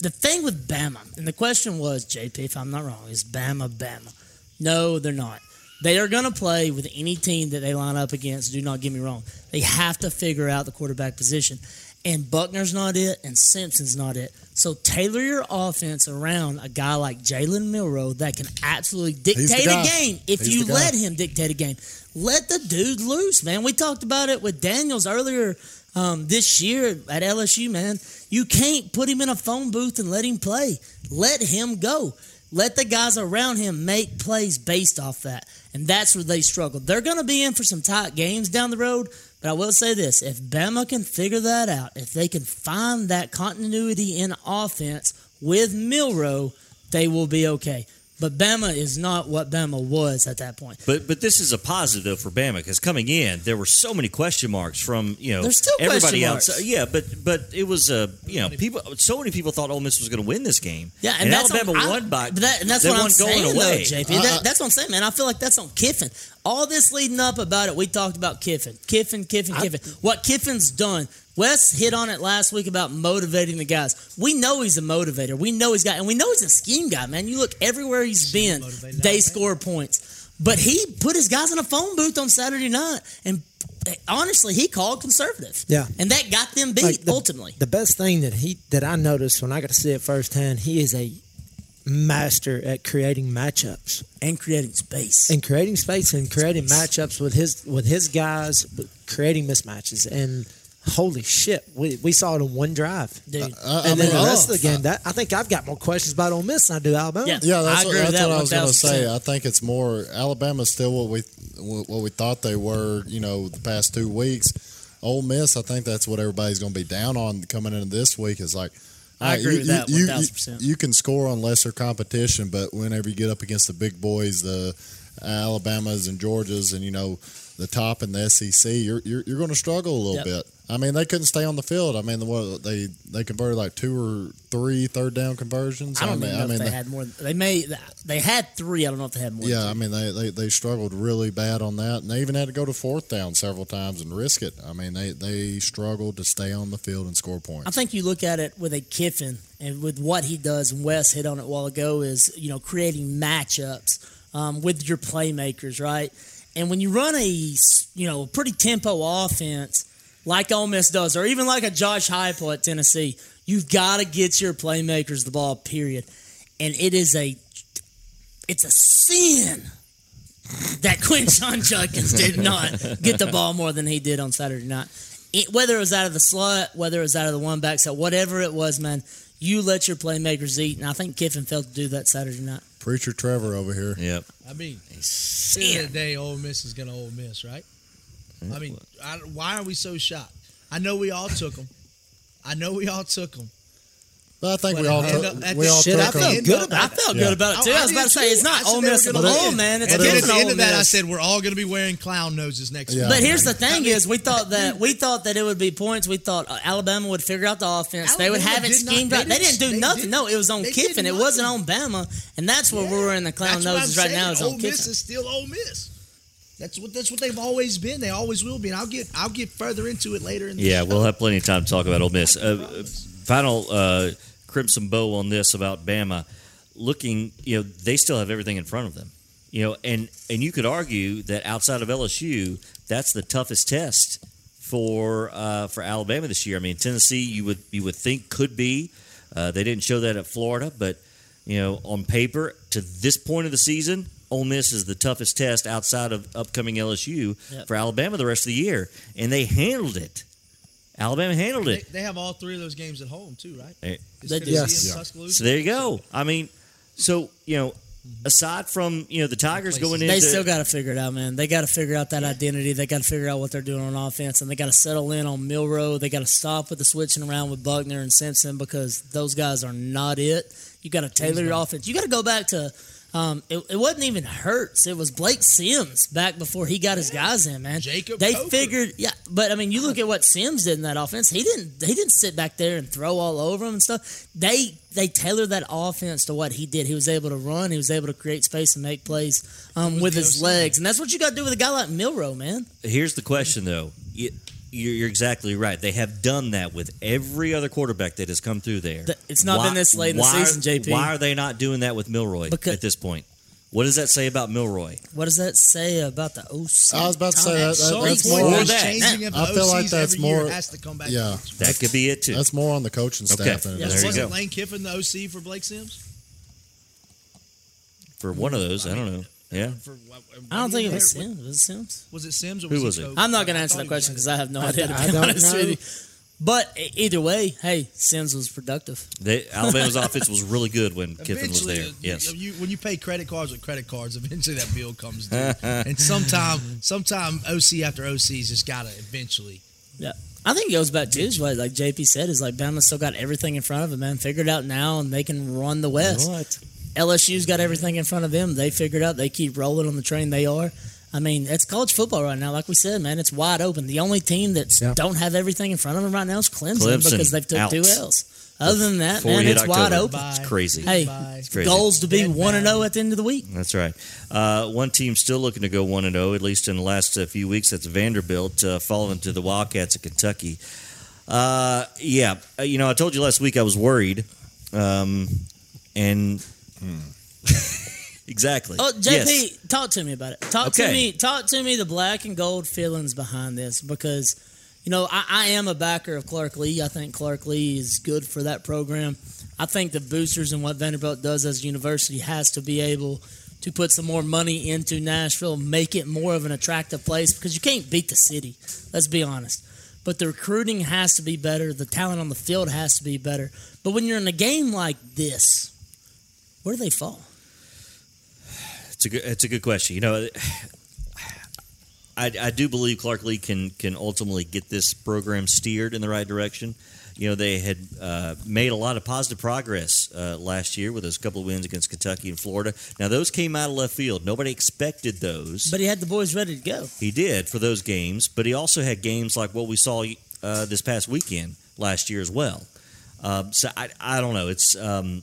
the thing with Bama, and the question was, JP, if I'm not wrong, is Bama Bama? No, they're not. They are going to play with any team that they line up against. Do not get me wrong. They have to figure out the quarterback position. And Buchner's not it, and Simpson's not it. So tailor your offense around a guy like Jalen Milroe that can absolutely dictate a game if He's you let him dictate a game. Let the dude loose, man. We talked about it with Daniels earlier um, this year at LSU, man. You can't put him in a phone booth and let him play. Let him go. Let the guys around him make plays based off that. And that's where they struggle. They're going to be in for some tight games down the road. But I will say this if Bama can figure that out, if they can find that continuity in offense with Milroe, they will be okay. But Bama is not what Bama was at that point. But but this is a positive though for Bama because coming in there were so many question marks from you know There's still everybody question else. marks. Yeah, but but it was uh, you know people so many people thought Ole Miss was going to win this game. Yeah, and, and, that's Alabama on, I- won by. That, and that's what I'm going saying, away. though, JP. Uh, that, that's what I'm saying, man. I feel like that's on Kiffin. All this leading up about it, we talked about Kiffin, Kiffin, Kiffin, Kiffin. What Kiffin's done. Wes hit on it last week about motivating the guys. We know he's a motivator. We know he's got, and we know he's a scheme guy, man. You look everywhere he's been, they score points. But he put his guys in a phone booth on Saturday night, and honestly, he called conservative. Yeah. and that got them beat Like, the, ultimately. The best thing that he that I noticed when I got to see it firsthand, he is a master at creating matchups and creating space. and creating space and creating matchups with his with his guys, but creating mismatches. And holy shit, we, we saw it in one drive. Dude, I- I and then mean, the oh. rest oh, of the game, that I think I've got more questions about Ole Miss than I do Alabama. Yeah. Yeah, that's I what, agree with that's that what I was going to say. I think it's more Alabama's still what we what we thought they were. You know, the past two weeks. Ole Miss, I think that's what everybody's going to be down on coming into this week. Is like, I agree you, with that You, you, 1000%. you can score on lesser competition, but whenever you get up against the big boys, the Alabamas and Georgias, and you know the top in the SEC, you're you're, you're going to struggle a little Yep. bit. I mean, they couldn't stay on the field. I mean, the what they they converted like two or three third down conversions. I don't mean, know I mean, if they they- had more. They may. They had three. I don't know if they had more. yeah, I mean they, they, they struggled really bad on that, and they even had to go to fourth down several times and risk it. I mean they, they struggled to stay on the field and score points. I think you look at it with a Kiffin and with what he does, and Wes hit on it a while ago, is you know creating matchups um, with your playmakers, right? And when you run a you know pretty tempo offense like Ole Miss does, or even like a Josh Heupel at Tennessee, you've got to get your playmakers the ball. Period. And it is a it's a sin that Quinshon Judkins did not get the ball more than he did on Saturday night. It, whether it was out of the slot, whether it was out of the one back set, whatever it was, man, you let your playmakers eat. And I think Kiffin failed to do that Saturday night. Preacher Trevor over here. Yep. I mean, at the end Sin. of the day, Ole Miss is going to Ole Miss, right? I mean, I, why are we so shocked? I know we all took them. I know we all took them. But I think But we all at the end took, we all Shit, I took felt good about It. I felt Yeah. good about it too. I, was about to say it's not I Ole Miss gonna man. It's and But then at the end of that, I said we're all going to be wearing clown noses next Yeah. week. But here's the thing: is we thought that we thought that it would be points. We thought uh, Alabama would figure out the offense. they would have it schemed they. They didn't- didn't do they nothing. didn't- No, it was on Kiffin. It wasn't on. Bama, and that's where we're in the clown That's what I'm noses right now. Is Ole on Miss is still Ole Miss. That's what that's what they've always been. They always will be. And I'll get I'll get further into it later in the Yeah, show. we'll have plenty of time to talk about Ole Miss. Uh, final uh, crimson bow on this about Bama. Looking, you know, they still have everything in front of them. You know, and and you could argue that outside of LSU, that's the toughest test for uh, for Alabama this year. I mean, Tennessee, you would you would think could be. Uh, they didn't show that at Florida, but you know, on paper, to this point of the season, Ole Miss is the toughest test outside of upcoming LSU Yep. for Alabama the rest of the year, and they handled it. Alabama handled it. they have all three of those games at home too, right? Hey, They do. Yes. Yeah. Tuscaloosa. So there you go. I mean, so you know, mm-hmm. aside from you know the Tigers going into They still got to figure it out, man. They got to figure out that identity. They got to figure out what they're doing on offense, and they got to settle in on Milroe. They got to stop with the switching around with Buchner and Simpson because those guys are not it. You got to tailor your offense. You got to go back to. Um, it, it wasn't even Hurts. It was Blake Sims back before he got his guys in, man. Jacob They Coker. figured, yeah. But I mean, you look at what Sims did in that offense. He didn't. He didn't sit back there and throw all over him and stuff. They they tailored that offense to what he did. He was able to run. He was able to create space and make plays um, with his legs, and that's what you got to do with a guy like Milroe, man. Here's the question, though. You, you're, you're exactly right. They have done that with every other quarterback that has come through there. Th- it's not been this late in the season, JP. Why are they not doing that with Milroe Because- at this point? What does that say about Milroe? What does that say about the OC? I was about to say that- that- that's more- there's that. changing of I feel like that's more- has to come back. Yeah, That could be it too. that's more on the coaching staff Okay. than it Yeah. There wasn't go. Lane Kiffin the OC for Blake Sims? For one of those, I don't know. Yeah, For what, I don't think it was what- Sims. Was it Sims? Was it Sims or Who was, was it? it? I'm not going to answer that question because I have no I- idea. To I be don't honest know. with you. But either way, hey, Sims was productive. they, Alabama's offense was really good when Kiffin was there. Yes, you- when you pay credit cards with credit cards, eventually that bill comes due. and sometime, sometime OC after OC's just got to eventually. Yeah. I think it goes back to is what like JP said is like Bama still got everything in front of them, man. Figured out now and they can run the West. What? LSU's got everything in front of them. They figured out they keep rolling on the train they are. I mean, it's college football right now. Like we said, man, it's wide open. The only team that Yeah. don't have everything in front of them right now is Clemson, Clemson, because they've took out. two L's. Other than that, Before man, we hit it's wide open. Bye. it's crazy. Hey, Bye. crazy. goals to be one and zero at the end of the week. That's right. Uh, one team still looking to go one and zero, at least in the last uh, few weeks. That's Vanderbilt, uh, falling to the Wildcats of Kentucky. Uh, yeah, uh, you know, I told you last week I was worried, um, and exactly. Oh, JP, Yes. talk to me about it. Talk to me. Talk to me the black and gold feelings behind this because, you know, I, I am a backer of Clark Lea. I think Clark Lea is good for that program. I think the boosters and what Vanderbilt does as a university has to be able to put some more money into Nashville, make it more of an attractive place because you can't beat the city. Let's be honest. But the recruiting has to be better. The talent on the field has to be better. But when you're in a game like this, where do they fall? It's a good. It's a good question. You know, I, I do believe Clark Lea can can ultimately get this program steered in the right direction. You know, they had uh, made a lot of positive progress uh, last year with those couple of wins against Kentucky and Florida. Now, those came out of left field. Nobody expected those. But he had the boys ready to go. He did for those games, but he also had games like what we saw uh, this past weekend last year as well. Um, so I, I don't know. It's um,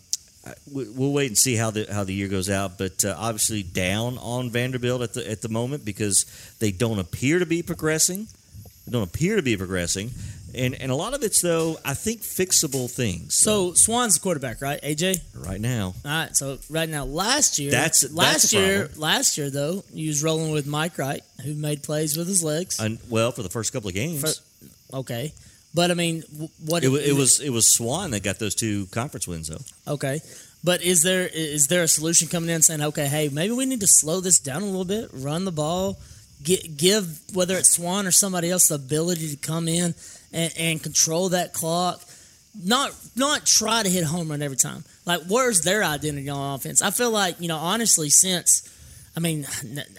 we'll wait and see how the how the year goes out. But uh, obviously down on Vanderbilt at the at the moment because they don't appear to be progressing. They don't appear to be progressing, and and a lot of it's though I think fixable things. So Swann's the quarterback, right? AJ. right now, All right. So right now, last year, That's- that's last a year, last year though, he was rolling with Mike Wright, who made plays with his legs. un, well for the first couple of games. For- okay, but I mean, what it, it was it was Swann that got those two conference wins though. okay. But is there is there a solution coming in saying, okay, hey, maybe we need to slow this down a little bit, run the ball, gi- give whether it's Swann or somebody else the ability to come in and, and control that clock, not not try to hit a home run every time. Like, where's their identity on offense? I feel like you know, honestly, since I mean,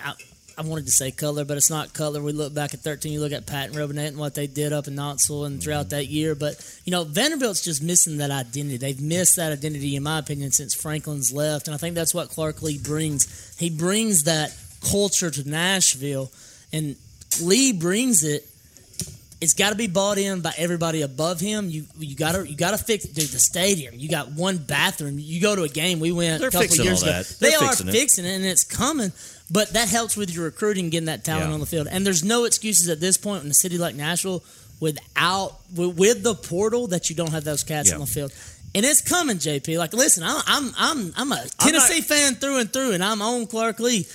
I, I wanted to say color, but it's not color. We look back at 13, you look at Patton Robinette and what they did up in Knoxville and throughout mm-hmm. that year. But, you know, Vanderbilt's just missing that identity. They've missed that identity, in my opinion, since Franklin's left. And I think that's what Clark Lea brings. He brings that culture to Nashville, and Lea brings it. It's got to be bought in by everybody above him. You you got to you got to fix dude the stadium. You got one bathroom. You go to a game. We went They're a couple years all ago. that. They They're are fixing it. fixing it, and it's coming. But that helps with your recruiting, getting that talent Yeah. on the field. And there's no excuses at this point in a city like Nashville without with, with the portal that you don't have those cats Yeah. on the field. And it's coming, JP. Like, listen, I'm I'm I'm, I'm a Tennessee fan through and through, and I'm on Clark Lea.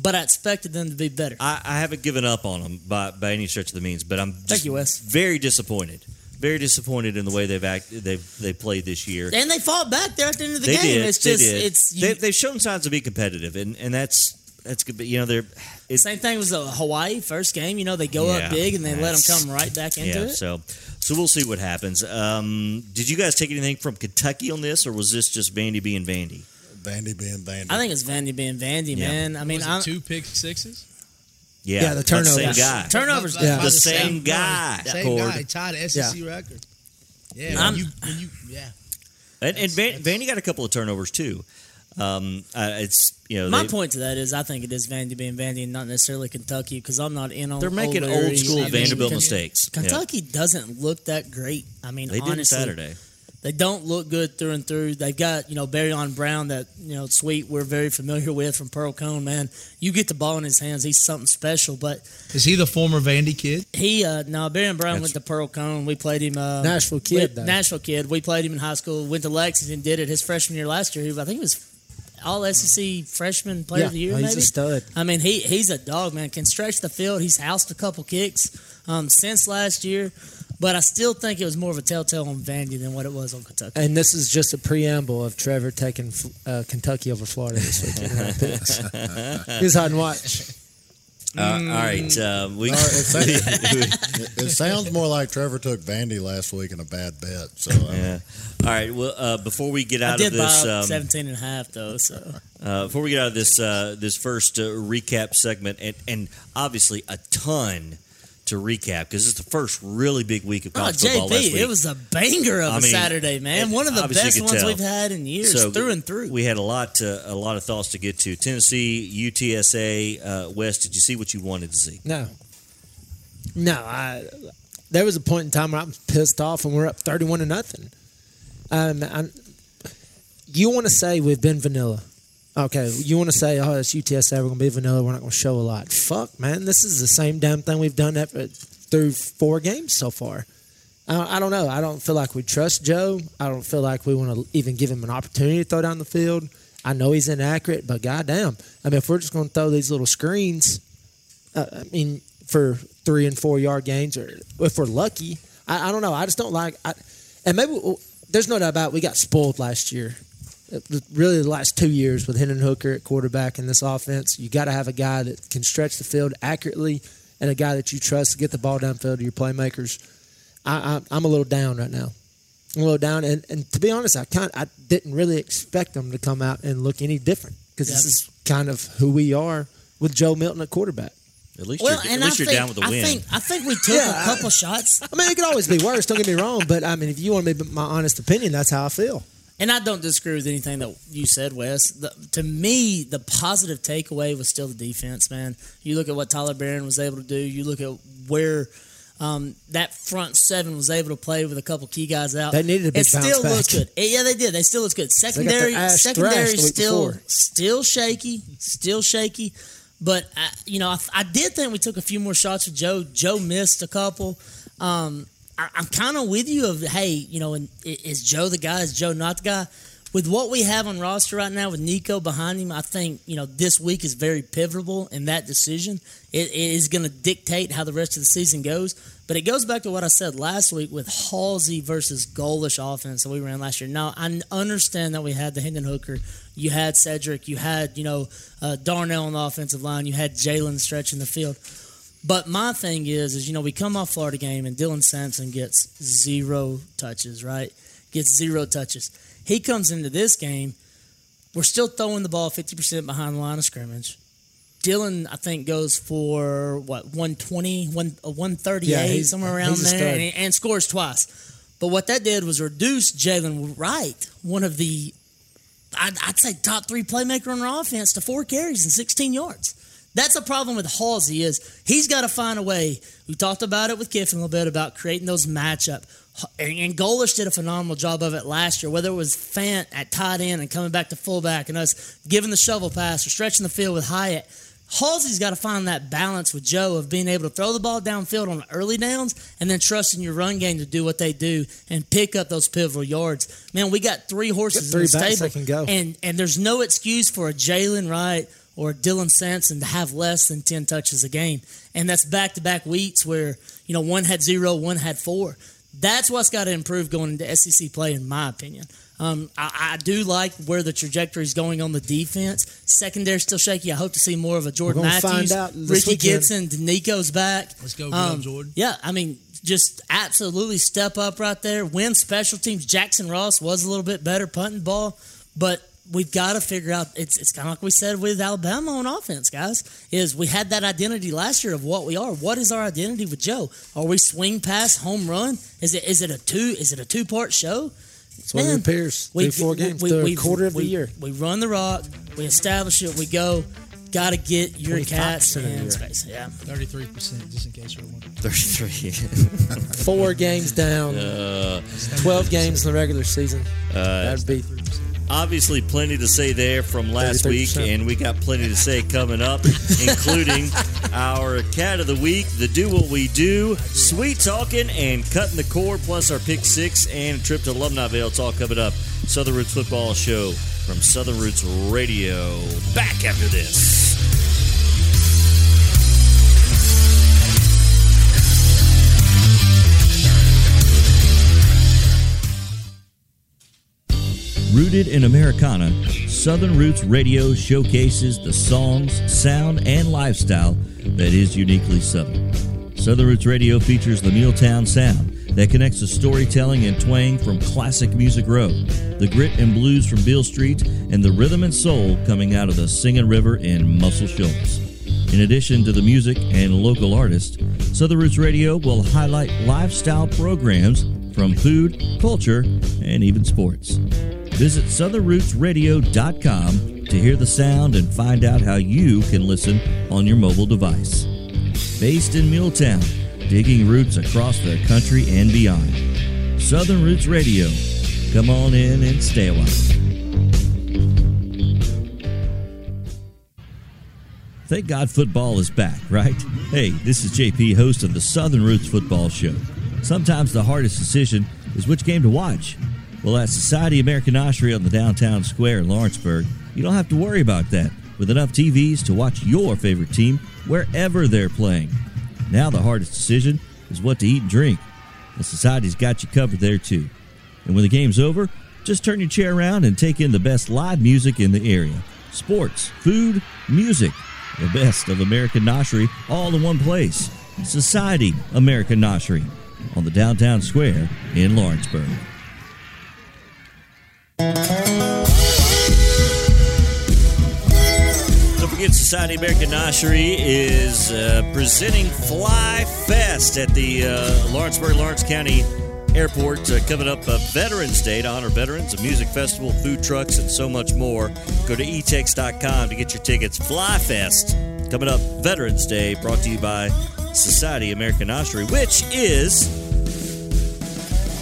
But I expected them to be better. I, I haven't given up on them by, by any stretch of the means, but I'm just you, Wes. very disappointed. Very disappointed in the way they've acted. They've they played this year. and they fought back there at the end of the they game. did. It's just did. it's you, they, they've shown signs to be competitive, and, and that's that's good. But you know they're it's same thing was the Hawaii first game. You know they go Yeah, up big and they let them come right back into yeah. it. So so we'll see what happens. Um, did you guys take anything from Kentucky on this, or was this just Vandy being Vandy? Vandy being Vandy. I think it's Vandy being Vandy, Yeah. man. I mean, Was it I'm, two pick sixes? Yeah, Yeah, the that's Same turnovers. guy. turnovers. By- Yeah. by The same guy, Same Cord. guy. Tied the SEC record. Yeah. When you, when you, yeah. And, and Van, Vandy got a couple of turnovers too. Um, uh, it's you know My they- point to that is, I think it is Vandy being Vandy and not necessarily Kentucky because I'm not in on. They're making O'Leary. old school I mean, Vanderbilt Ken- mistakes. Yeah. Kentucky doesn't look that great. I mean, They did Saturday. They don't look good through and through. They've got you know Barion Brown that you know sweet we're very familiar with from Pearl-Cohn. Man, you get the ball in his hands, he's something special. But Is he the former Vandy kid? he uh no Barion Brown That's- went to Pearl-Cohn. We played him uh, Nashville kid, with- though. Nashville kid. We played him in high school. Went to Lexington, did it his freshman year last year. He, I think he was all SEC freshman player yeah, of the year. he's maybe a stud. I mean, he he's a dog, man. Can stretch the field. He's housed a couple kicks um, since last year, but I still think it was more of a telltale on Vandy than what it was on Kentucky. And this is just a preamble of Trevor taking uh, Kentucky over Florida this weekend. in our picks. He's hiding watch. Uh, all right, uh, we. Or it, it sounds more like Trevor took Vandy last week in a bad bet. So uh, yeah. All right. Well, uh, before we get I out did of this, buy um, 17 and a half though, so uh, before we get out of this, uh, this first uh, recap segment, and, and obviously a ton to recap because it's the first really big week of oh, college football last week. it was a banger of I a mean, Saturday, man. it- One of the best ones tell. we've had in years, So through and through. We had a lot, to, a lot of thoughts to get to. Tennessee, UTSA, uh, West. Did you see what you wanted to see? No. No, I. There was a point in time where I'm pissed off and we're up 31 to nothing. Um, I'm, you want to say we've been vanilla. Okay, you want to say, oh, it's UTSA, we're going to be vanilla, we're not going to show a lot. Fuck, man, this is the same damn thing we've done ever, through four games so far. I, I don't know. I don't feel like we trust Joe. I don't feel like we want to even give him an opportunity to throw down the field. I know he's inaccurate, but goddamn, I mean, if we're just going to throw these little screens, uh, I mean, for three and four yard gains, or if we're lucky, I, I don't know. I just don't like. I, and maybe there's no doubt about it, we got spoiled last year. Really, the last two years with Hendon Hooker at quarterback in this offense, you got to have a guy that can stretch the field accurately and a guy that you trust to get the ball downfield to your playmakers. I, I, I'm a little down right now a little down. And, and to be honest, I kind I didn't really expect them to come out and look any different because yep. this is kind of who we are with Joe Milton at quarterback. At least well, you're, at least you're think, down with the win. I think, I think we took yeah, a couple I, shots. I mean, it could always be worse. Don't get me wrong, but I mean, if you want to be my honest opinion, that's how I feel. And I don't disagree with anything that you said, Wes. The, to me, the positive takeaway was still the defense, man. You look at what Tyler Baron was able to do. You look at where um, that front seven was able to play with a couple key guys out. They needed a big it still back. looks good. Yeah, they did. They still looks good. Secondary, secondary still still shaky, still shaky. But I, you know, I, I, did think we took a few more shots with Joe. Joe missed a couple. Um, I, am kind of with you. Of hey, you know, and is Joe the guy? Is Joe not the guy? with what we have on roster right now with Nico behind him, I think you know this week is very pivotal in that decision. it, it is going to dictate how the rest of the season goes. But it goes back to what I said last week with Halzle versus Golesh offense that we ran last year. Now I understand that we had the Hendon Hooker, you had Cedric, you had you know uh, Darnell on the offensive line, you had Jalin stretching the field. But my thing is, is you know we come off Florida game and Dylan Sampson gets zero touches, right? Gets zero touches he comes into this game. We're still throwing the ball 50% behind the line of scrimmage. Dylan, I think, goes for what 120, 138, uh, yeah, somewhere around there, and, and, scores twice. But what that did was reduce Jaylen Wright, one of the, I'd, I'd, say, top three playmaker on our offense, to four carries and 16 yards. That's a problem with Halzle is he's got to find a way. We talked about it with Kiffin a little bit about creating those matchup and Golesh did a phenomenal job of it last year, whether it was Fant at tight end and coming back to fullback and us giving the shovel pass or stretching the field with Hyatt. Halzle's got to find that balance with Joe of being able to throw the ball downfield on early downs and then trusting your run game to do what they do and pick up those pivotal yards. Man, we got three horses three in the stable, can go. and and there's no excuse for a Jaylen Wright or Dylan Sampson to have less than ten touches a game, and that's back to back weeks where you know one had zero, one had four. That's what's got to improve going into SEC play, in my opinion. Um, I, I, do like where the trajectory is going on the defense. Secondary still shaky. I hope to see more of a Jordan Matthews, Ricky weekend. Gibson, Nico's back. Let's go, um, Jordan. Yeah, I mean, just absolutely step up right there. Win special teams. Jackson Ross was a little bit better punting ball, but we've got to figure out. It's it's kind of like we said with Alabama on offense, guys. Is we had that identity last year of what we are. What is our identity with Joe? Are we swing pass, home run? Is it is it a two? Is it a two part show? It's what it appears. We, four games, we, we, quarter of we, the year. We run the rock. We establish it. We go. Got to get your cats in space. Yeah, thirty-three percent, just in case you're wondering. Thirty-three. Four games down. Uh, Twelve games in the regular season. Uh, That'd be obviously plenty to say there from last week, and we got plenty to say coming up, including our cat of the week, the do what we do, sweet talking, and cutting the cord, plus our pick six and a trip to Alumniville. It's all coming up. Southern Roots Football Show from Southern Roots Radio. Back after this. Rooted in Americana, Southern Roots Radio showcases the songs, sound, and lifestyle that is uniquely Southern. Southern Roots Radio features the Milltown sound that connects the storytelling and twang from classic Music Row, the grit and blues from Beale Street, and the rhythm and soul coming out of the Singing River in Muscle Shoals. In addition to the music and local artists, Southern Roots Radio will highlight lifestyle programs from food, culture, and even sports. Visit southernrootsradio.com to hear the sound and find out how you can listen on your mobile device. Based in Milltown, digging roots across the country and beyond. Southern Roots Radio. Come on in and stay a while. Thank God football is back, right? Hey, this is JP, host of the Southern Roots Football Show. Sometimes the hardest decision is which game to watch. Well, at Society American Noshery on the downtown square in Lawrenceburg, you don't have to worry about that with enough TVs to watch your favorite team wherever they're playing. Now, the hardest decision is what to eat and drink. The Society's got you covered there, too. And when the game's over, just turn your chair around and take in the best live music in the area sports, food, music. The best of American Noshery all in one place. Society American Noshery on the downtown square in Lawrenceburg. Don't forget, Society American Noshery is uh, presenting Fly Fest at the uh, Lawrenceburg, Lawrence County Airport uh, coming up uh, Veterans Day to honor veterans, a music festival, food trucks, and so much more. Go to etix.com to get your tickets. Fly Fest coming up Veterans Day, brought to you by Society American Noshery, which is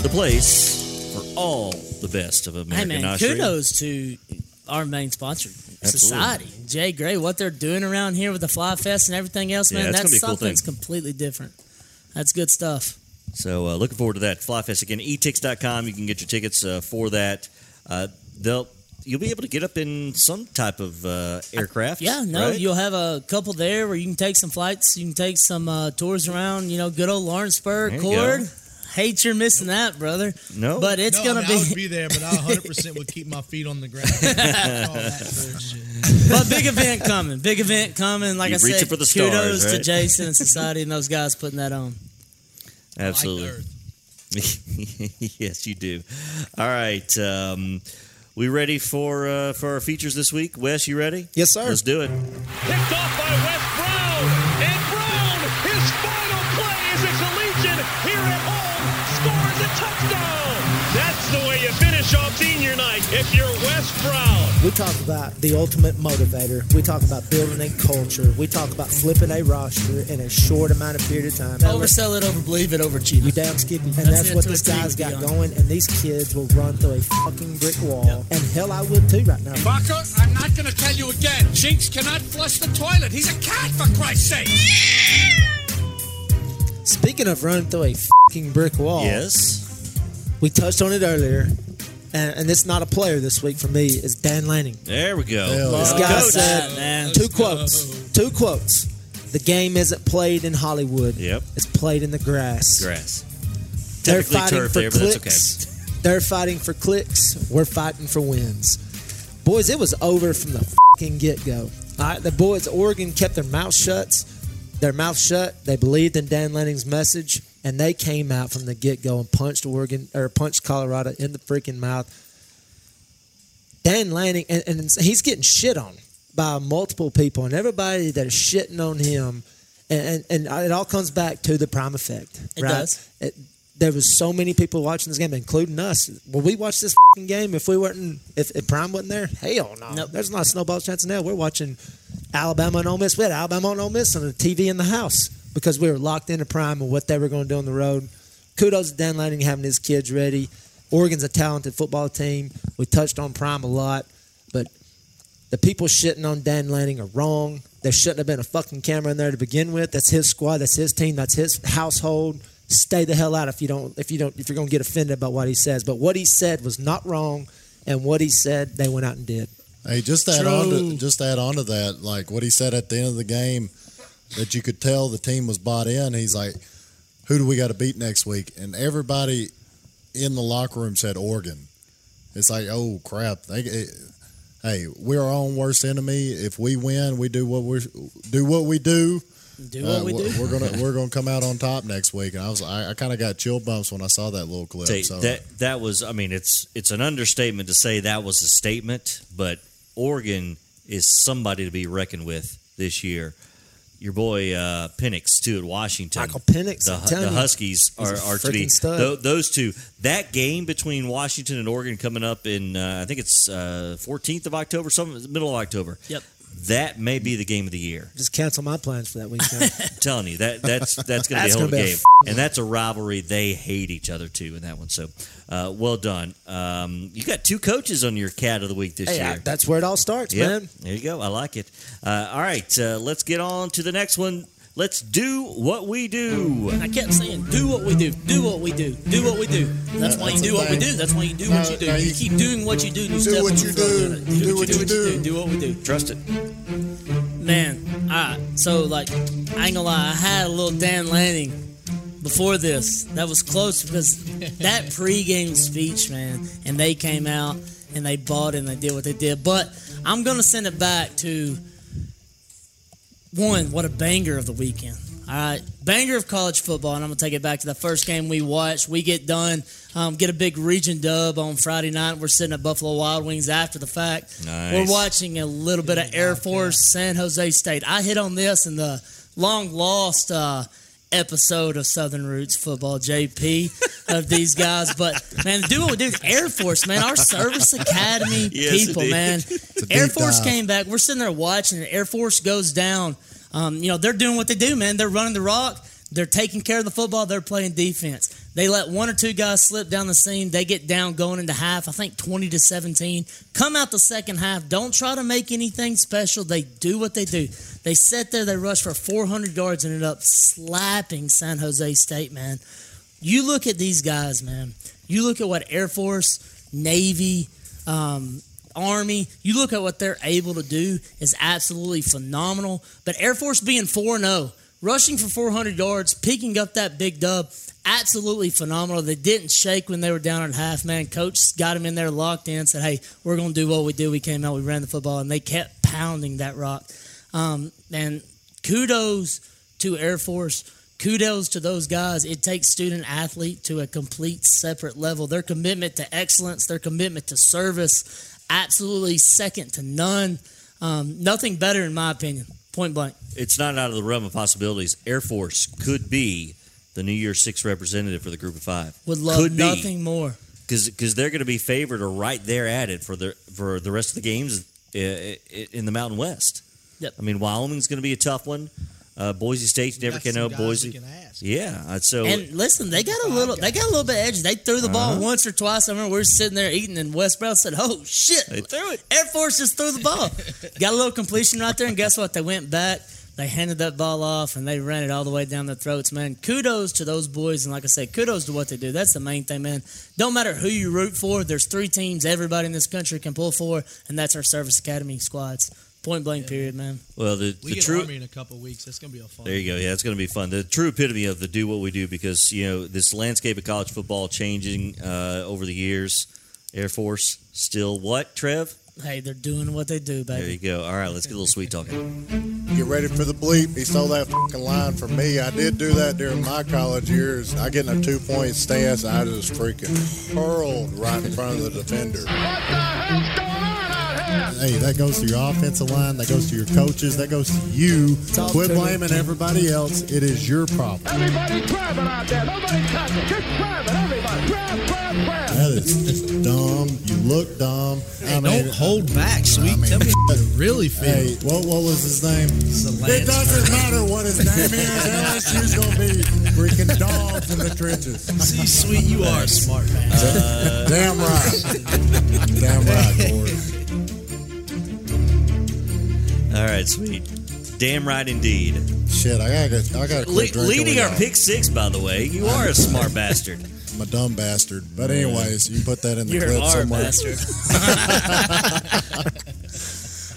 the place for all the best of Hey man, kudos to our main sponsor, Absolutely. Society. Jay Gray, what they're doing around here with the Fly Fest and everything else, Yeah, man, that's be cool that's completely different. That's good stuff. So uh, looking forward to that Fly Fest again. etix.com. You can get your tickets uh, for that. Uh, they'll you'll be able to get up in some type of uh, aircraft. Yeah, no, right? you'll have a couple there where you can take some flights, you can take some uh, tours around, you know, good old Lawrenceburg, Cord. Go. Hate you're missing that, brother. No, But it's No, gonna I mean, I would be be there, but I 100 percent would keep my feet on the ground. All that bullshit. but big event coming. Big event coming. Like You're I said, for the kudos stars, to? Jason and Society and those guys putting that on. absolutely. Like yes, you do. All right. Um, we ready for uh, for our features this week? Wes, you ready? Yes, sir. Let's do it. Picked off by Wes Brown. And Brown, his final play is a collegian here at home, scores a touchdown. That's the way you finish off senior night if you're Wes Brown. We talk about the ultimate motivator. We talk about building a culture. We talk about flipping a roster in a short amount of period of time. Oversell it, over believe it, over cheat You it. damn skippy. And That's that's, what this guy's got Deion. going. And these kids will run through a fucking brick wall. And hell, I would too right now. Barker, I'm not going to tell you again. Jinx cannot flush the toilet. He's a cat, for Christ's sake. Speaking of running through a fucking brick wall, Yes. we touched on it earlier. And, and it's not a player this week for me. Is Dan Lanning. There we go. Hell This guy Coach. said Man. two quotes. Two quotes. The game isn't played in Hollywood. Yep. It's played in the grass. Grass. They're Technically fighting turf for there, but that's clicks. They're fighting for clicks. We're fighting for wins. Boys, it was over from the fucking get go. All right, the boys, Oregon kept their mouth shut. Their mouth shut. They believed in Dan Lanning's message, and they came out from the get go and punched Oregon or punched Colorado in the freaking mouth. Dan Lanning, and, and he's getting shit on by multiple people, and everybody that is shitting on him, and, and, and it all comes back to the prime effect. It right? does. It, there was so many people watching this game, including us. Will we watch this fing game if we weren't if, if Prime wasn't there? Hell no. Nope. There's not a snowball's chance in hell. We're watching Alabama and Ole Miss. We had Alabama and Ole Miss on the TV in the house because we were locked into Prime and what they were going to do on the road. Kudos to Dan Lanning having his kids ready. Oregon's a talented football team. We touched on Prime a lot, but the people shitting on Dan Lanning are wrong. There shouldn't have been a fucking camera in there to begin with. That's his squad. That's his team. That's his household. Stay the hell out if you don't if you don't if you're gonna get offended about what he says. But what he said was not wrong, and what he said they went out and did. Hey, just add on to just add on to that, like what he said at the end of the game, that you could tell the team was bought in. He's like, "Who do we got to beat next week?" And everybody in the locker room said Oregon. It's like, oh crap! They, it, hey, we're our own worst enemy. If we win, we do what we do what we do. Do what uh, we we're, do. we're gonna we're gonna come out on top next week. And I was I, I kind of got chill bumps when I saw that little clip. Tell you, so that that was I mean it's it's an understatement to say that was a statement, but Oregon is somebody to be reckoned with this year. Your boy uh, Penix too at Washington. Michael Penix, the, I'm the Huskies he's are, a are to be freaking stud. tho- those two. That game between Washington and Oregon coming up in uh, I think it's fourteenth of October, some middle of October. Yep. That may be the game of the year. Just cancel my plans for that weekend. I'm telling you that that's that's going to be a whole gonna a game, f***ing and that's a rivalry. They hate each other too in that one. So, uh, well done. Um, you got two coaches on your cat of the week this hey, year. I- that's where it all starts, Yep. man. There you go. I like it. Uh, all right, uh, let's get on to the next one. Let's do what we do. I kept saying, "Do what we do. Do what we do. Do what we do." That's why you do what we do. That's why you do what No, you do. You you- keep doing what you do. You Do what you do. Do what you do. Do what we do. Trust it. Man, all right. So like, I ain't gonna lie. I had a little Dan Lanning before this. That was close because that pregame speech, man, and they came out and they bought it and they did what they did. But I'm gonna send it back to one. What a banger of the weekend. All right, banger of college football, and I'm gonna take it back to the first game we watched. We get done, um, get a big region dub on Friday night. We're sitting at Buffalo Wild Wings after the fact. Nice. We're watching a little bit of Air Force San Jose State. I hit on this in the long lost uh, episode of Southern Roots Football, JP, of these guys. But man, do what we do. Air Force, man, our service academy Yes, people, man. Air Force dive. came back. We're sitting there watching. And Air Force goes down. Um, you know, they're doing what they do, man. They're running the rock. They're taking care of the football. They're playing defense. They let one or two guys slip down the seam. They get down going into half. I think twenty to seventeen. Come out the second half. Don't try to make anything special. They do what they do. They sit there. They rush for four hundred yards and ended up slapping San Jose State. Man, you look at these guys, man. You look at what Air Force, Navy, um, Army, you look at what they're able to do is absolutely phenomenal. But Air Force being 4 0, rushing for 400 yards, picking up that big dub, absolutely phenomenal. They didn't shake when they were down at half, man. Coach got them in there locked in, said, hey, we're going to do what we do. We came out, we ran the football, and they kept pounding that rock. Um, and kudos to Air Force. Kudos to those guys. It takes student athlete to a complete separate level. Their commitment to excellence, their commitment to service, absolutely second to none. Um, nothing better, in my opinion. Point blank. It's not out of the realm of possibilities. Air Force could be the New Year's Six representative for the Group of Five. Would love could be. nothing more. because they're going to be favored or right there at it for the for the rest of the games uh, in the Mountain West. Yep. I mean, Wyoming's going to be a tough one. Uh, Boise State, you never Got can know. Boise, that can ask. yeah. uh, So And listen, they got a little. They got a little bit edge. They threw the ball once or twice. I remember we were sitting there eating, and Wes Brown said, "Oh shit, They threw it. Air Force just threw the ball. got a little completion right there, and guess what? They went back. They handed that ball off, and they ran it all the way down their throats. Man, kudos to those boys, and like I said, kudos to what they do. That's the main thing, man. Don't matter who you root for. There's three teams everybody in this country can pull for, and that's our service academy squads. Point blank, period, man. well, the, We the get true Army in a couple of weeks. That's gonna be a fun. There you go. Yeah, it's going to be fun. The true epitome of the do what we do because you know this landscape of college football changing uh, over the years. Air Force still what? Trev? Hey, they're doing what they do, baby. There you go. All right, let's get a little sweet talking. Get ready for the bleep. He stole that fucking line from me. I did do that during my college years. I get in a two point stance. I just freaking hurled right in front of the defender. Hey, that goes to your offensive line. That goes to your coaches. That goes to you. Talk Quit to me. blaming everybody else. It is your problem. Everybody grabbing out there. Nobody touching. Just grabbing. Everybody. Grab, grab, grab. That is just dumb. You look dumb. I mean, Don't hold back, sweet. I mean, Tell me really feel. Hey, what, what was his name? It doesn't matter what his name is. LSU's going to be freaking dogs in the trenches. See, sweet, you are a smart man. Damn right. Damn right, Gordon. All right, sweet. Damn right indeed. Shit, I gotta, I gotta Le- quit drinking. leading our y'all. pick six, by the way. You are a smart bastard. I'm a dumb bastard. But anyways, you can put that in the You're clip our somewhere. bastard.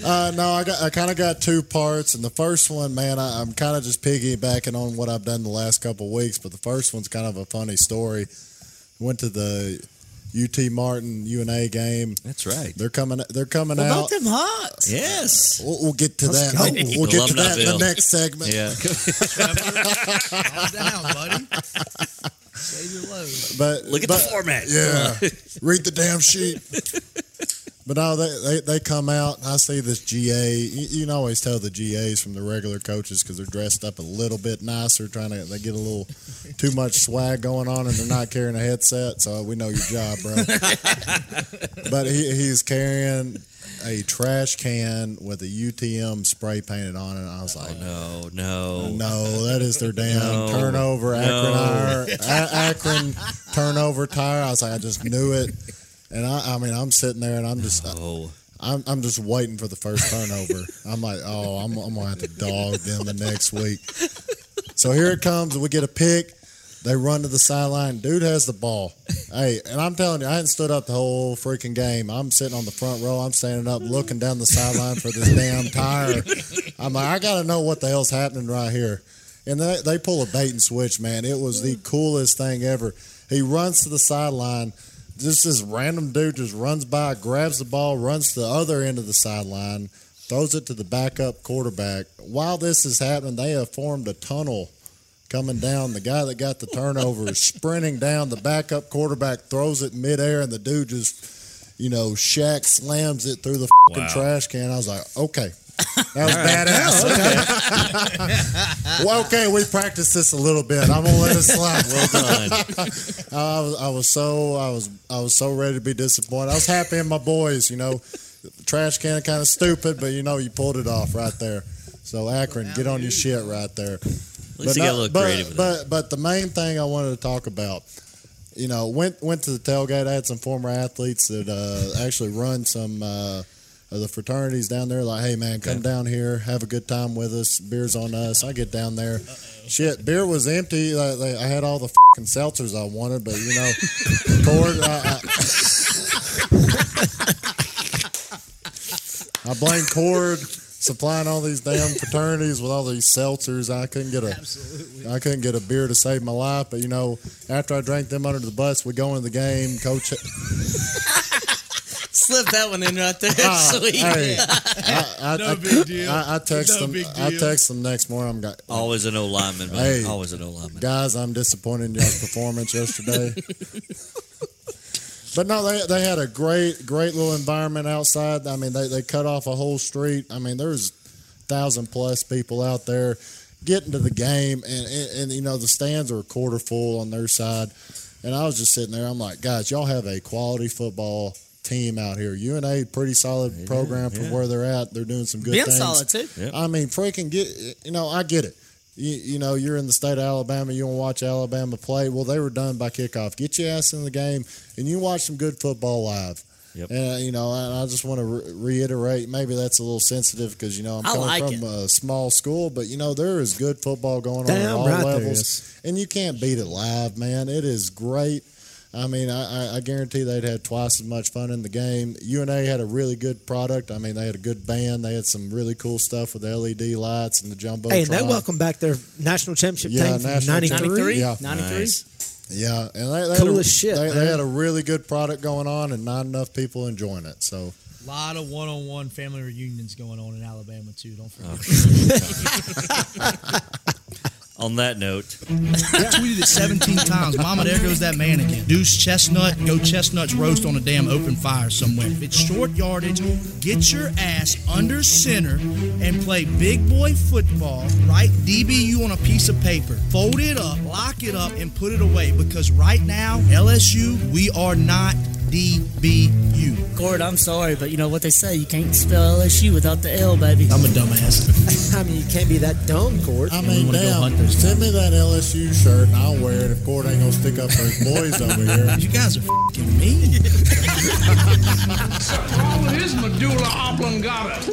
Uh, no, I got I kind of got two parts, and the first one, man, I, I'm kind of just piggybacking on what I've done the last couple of weeks. But the first one's kind of a funny story. Went to the UT Martin UNA game. That's right. They're coming. They're coming What out. about them Hawks? Yes. We'll, we'll get to that. go. We'll, we'll get to that in the next segment. Yeah. Calm down, buddy. Save your load. But Look at but- the format. Yeah, read the damn sheet. But no, they, they, they come out. I see this GA. You, you can always tell the GAs from the regular coaches because they're dressed up a little bit nicer, trying to they get a little too much swag going on, and they're not carrying a headset. So we know your job, bro. but he, he's carrying a trash can with a UTM spray painted on it. I was like, oh, No, no. no, that is their damn No. turnover. Akron, No. A- Akron turnover tire. I was like, I just knew it. And I, I mean, I'm sitting there and I'm just, Oh. I'm, I'm just waiting for the first turnover. I'm like, oh, I'm, I'm gonna have to dog them the next week. So here it comes, and we get a pick. They run to the sideline. Dude has the ball. Hey, and I'm telling you, I hadn't stood up the whole freaking game. I'm sitting on the front row. I'm standing up, looking down the sideline for this damn tire. I'm like, I got to know what the hell's happening right here. And they, they pull a bait and switch, man. It was the coolest thing ever. He runs to the sideline. Just this random dude just runs by, grabs the ball, runs to the other end of the sideline, throws it to the backup quarterback. While this is happening, they have formed a tunnel coming down. The guy that got the turnover is sprinting down. The backup quarterback throws it midair, and the dude just, you know, Shaq slams it through the fucking Wow. trash can. I was like, okay. That was badass. well, okay, we practiced this a little bit. I'm gonna let it slide. Well done. I was, I was so I was I was so ready to be disappointed. I was happy in my boys. You know, trash can kind of stupid, but you know you pulled it off right there. So Akron, get on your shit right there. At least you got a little but, creative but but the main thing I wanted to talk about, you know, went went to the tailgate. I had some former athletes that uh, actually run some. Uh, of the fraternities down there, like, hey man, come down here, have a good time with us. Beer's on us. I get down there, shit, beer was empty. Like, they- I had all the fucking seltzers I wanted, but you know, Cord, uh, uh, I, I, I blame Cord supplying all these damn fraternities with all these seltzers. I couldn't get a, I couldn't get a beer to save my life. But you know, after I drank them under the bus, we go into the game. Coach, Slip that one in right there. Ah, Sweet. hey, I, I, No I, big deal. I, I text No them. big I text them next morning. I'm got, Always an O lineman, man. Hey. Always an O lineman. guys, I'm disappointed in y'all's performance yesterday. but no, they they had a great great little environment outside. I mean, they they cut off a whole street. I mean, there's thousand plus people out there getting to the game, and, and and you know the stands are a quarter full on their side. And I was just sitting there. I'm like, guys, y'all have a quality football team out here. UNA pretty solid program for yeah. where they're at. They're doing some good Being things. solid too. Yep. I mean, freaking get you know, I get it. You, you know, you're in the state of Alabama. You want to watch Alabama play. Well, they were done by kickoff. Get your ass in the game, and you watch some good football live. Yep. And uh, you know, and I just want to re- reiterate. Maybe that's a little sensitive because you know I'm I coming like from a small school, but you know there is good football going on at Damn all right levels, and you can't beat it live, man. It is great. I mean, I, I- I guarantee they'd had twice as much fun in the game. UNA had a really good product. I mean, they had a good band. They had some really cool stuff with the LED lights and the jumbo. Hey, and they welcome back their national championship Yeah, team from national 93. 93? Yeah. 93? Nice. Yeah, and they, they Cool had a, shit, They, they had a really good product going on, and not enough people enjoying it. So A lot of one-on-one family reunions going on in Alabama too. Don't forget. Oh, On that note, I tweeted it 17 times. Mama, there goes that man again. Duce Chestnut, go Chestnuts roast on a damn open fire somewhere. If it's short yardage, get your ass under center and play big boy football. Write DBU on a piece of paper. Fold it up, lock it up, and put it away. Because right now, LSU, we are not DBU. Cord, I'm sorry, but you know what they say. You can't spell LSU without the L, baby. I'm a dumbass. I mean, you can't be that dumb, Cord. I mean, wanna damn, send me that LSU shirt, and I'll wear it if Cord ain't gonna stick up for his boys over here. You guys are fing mean. All of his medulla oblongata.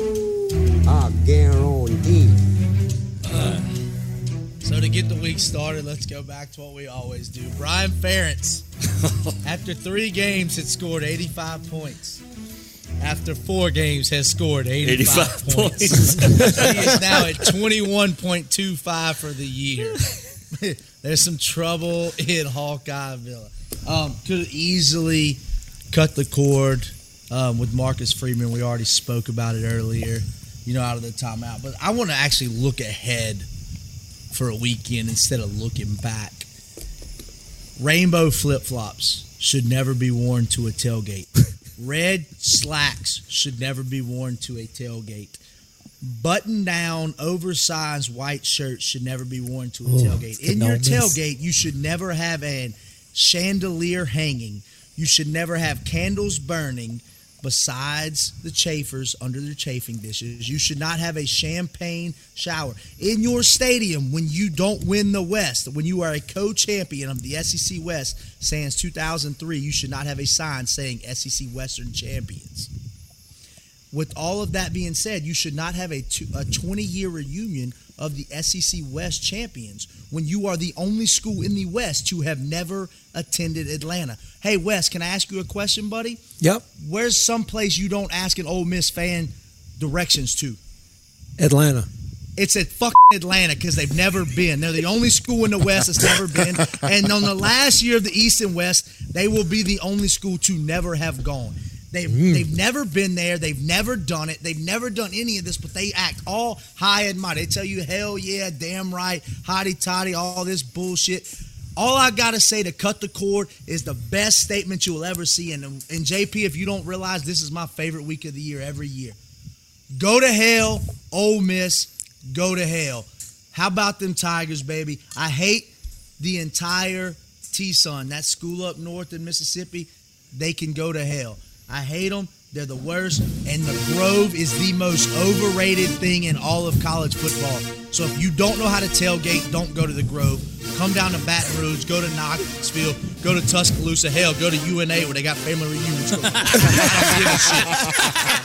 I guarantee. So to get the week started, let's go back to what we always do. Brian Ferentz, after three games, had scored 85 points. After four games, has scored 85, 85 points. he is now at 21.25 for the year. There's some trouble in Hawkeye Villa. Um, could easily cut the cord um, with Marcus Freeman. We already spoke about it earlier, you know, out of the timeout. But I want to actually look ahead for a weekend instead of looking back. Rainbow flip flops should never be worn to a tailgate. Red slacks should never be worn to a tailgate. Button down, oversized white shirts should never be worn to a Ooh, tailgate. In your tailgate, you should never have an chandelier hanging. You should never have candles burning besides the chafers under their chafing dishes. You should not have a champagne shower in your stadium when you don't win the West. When you are a co-champion of the SEC West since 2003, you should not have a sign saying SEC Western champions. With all of that being said, you should not have a, two, a 20 year reunion of the SEC West champions when you are the only school in the West to have never attended Atlanta. Hey, Wes, can I ask you a question, buddy? Yep. Where's some place you don't ask an Ole Miss fan directions to? Atlanta. It's at fucking Atlanta because they've never been. They're the only school in the West that's never been. And on the last year of the East and West, they will be the only school to never have gone. They've mm. they've never been there. They've never done it. They've never done any of this, but they act all high and mighty. They tell you, hell yeah, damn right, hotty toddy, all this bullshit. All I gotta say to cut the cord is the best statement you will ever see. And, and JP, if you don't realize, this is my favorite week of the year every year. Go to hell, Ole Miss. Go to hell. How about them Tigers, baby? I hate the entire T-Sun, that school up north in Mississippi. They can go to hell. I hate them. They're the worst. And the Grove is the most overrated thing in all of college football. So if you don't know how to tailgate, don't go to the Grove. Come down to Baton Rouge, go to Knoxville, go to Tuscaloosa. Hell, go to UNA where they got family reunions. going. I don't give a shit.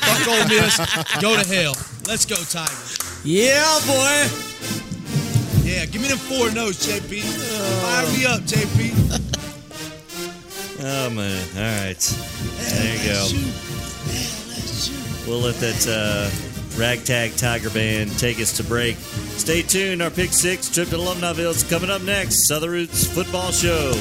Fuck Ole Miss. Go to hell. Let's go Tigers. Yeah, boy. Yeah, give me them four notes, JP. Fire me up, JP. Oh man! All right, there you go. We'll let that uh, ragtag tiger band take us to break. Stay tuned. Our pick six trip to Alumniville is coming up next. Southern Roots Football Show.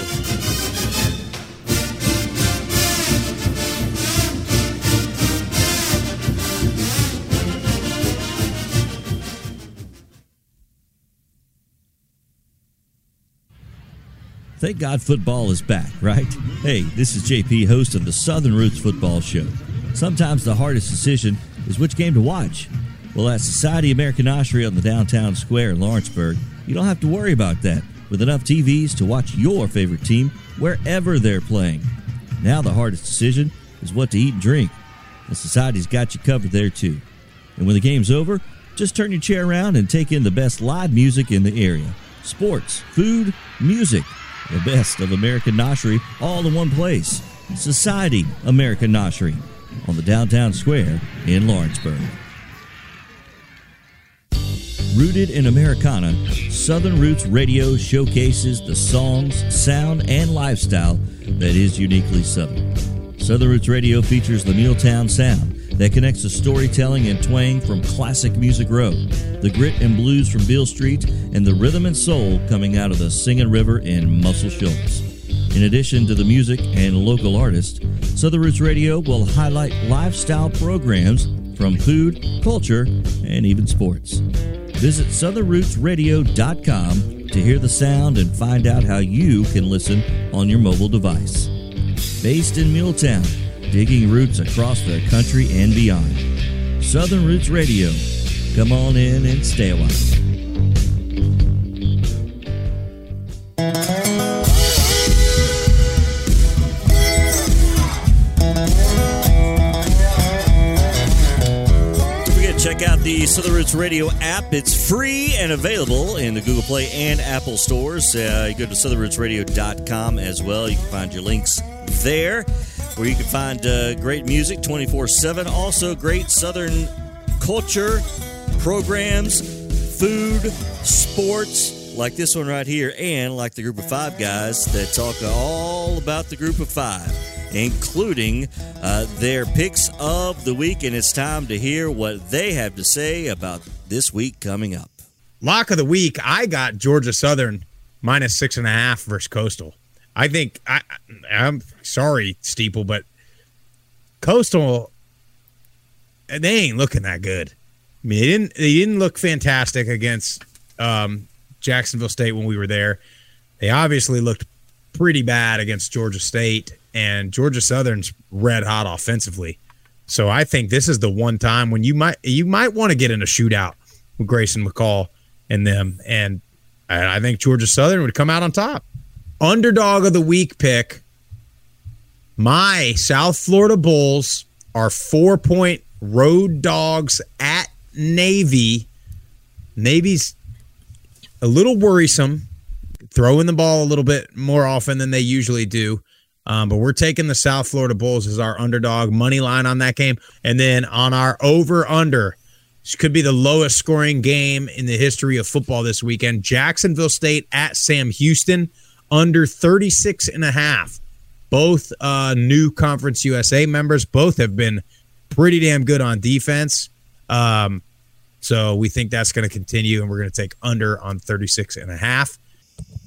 Thank God football is back, right? Hey, this is JP, host of the Southern Roots Football Show. Sometimes the hardest decision is which game to watch. Well, at Society American Noshery on the downtown square in Lawrenceburg, you don't have to worry about that with enough TVs to watch your favorite team wherever they're playing. Now, the hardest decision is what to eat and drink. The Society's got you covered there, too. And when the game's over, just turn your chair around and take in the best live music in the area sports, food, music, the best of American Noshery all in one place. Society American Noshery on the downtown square in Lawrenceburg. Rooted in Americana, Southern Roots Radio showcases the songs, sound, and lifestyle that is uniquely Southern. Southern Roots Radio features the Milltown sound that connects the storytelling and twang from classic Music Row, the grit and blues from Beale Street, and the rhythm and soul coming out of the Singing River in Muscle Shoals. In addition to the music and local artists, Southern Roots Radio will highlight lifestyle programs from food, culture, and even sports. Visit southernrootsradio.com to hear the sound and find out how you can listen on your mobile device. Based in Milltown, digging roots across the country and beyond. Southern Roots Radio. Come on in and stay a while. Check out the Southern Roots Radio app. It's free and available in the Google Play and Apple stores. Uh, you go to southernrootsradio.com as well. You can find your links there where you can find uh, great music 24 7. Also, great Southern culture, programs, food, sports, like this one right here, and like the group of five guys that talk all about the group of five, including uh, their picks of the week. And it's time to hear what they have to say about this week coming up. Lock of the week, I got Georgia Southern minus six and a half versus Coastal. I think I, I'm sorry, Steeple, but Coastal they ain't looking that good. I mean, they didn't they didn't look fantastic against um, Jacksonville State when we were there. They obviously looked pretty bad against Georgia State, and Georgia Southern's red hot offensively. So I think this is the one time when you might you might want to get in a shootout with Grayson McCall and them, and I I think Georgia Southern would come out on top. Underdog of the week pick. My South Florida Bulls are four point road dogs at Navy. Navy's a little worrisome, throwing the ball a little bit more often than they usually do. Um, but we're taking the South Florida Bulls as our underdog money line on that game. And then on our over under, this could be the lowest scoring game in the history of football this weekend. Jacksonville State at Sam Houston under 36 and a half. Both uh, new Conference USA members, both have been pretty damn good on defense. Um, so we think that's going to continue, and we're going to take under on 36 and a half.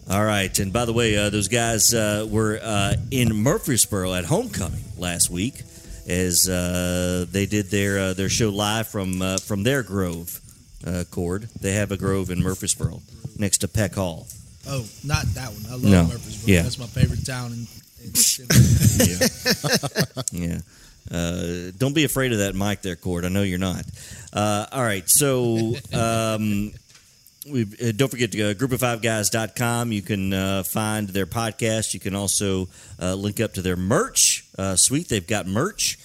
All right. And by the way, uh, those guys uh, were uh, in Murfreesboro at homecoming last week as uh, they did their uh, their show live from uh, from their grove. Cord. They have a grove in Murfreesboro next to Peck Hall. Oh, not that one. I love No. Murfreesboro. Yeah. That's my favorite town. In, in Yeah. Uh, don't be afraid of that mic there, Cord. I know you're not. Uh, all right. So um, we uh, don't forget to go group-of-five-guys.com. You can uh, find their podcast. You can also uh, link up to their merch uh, suite. They've got merch,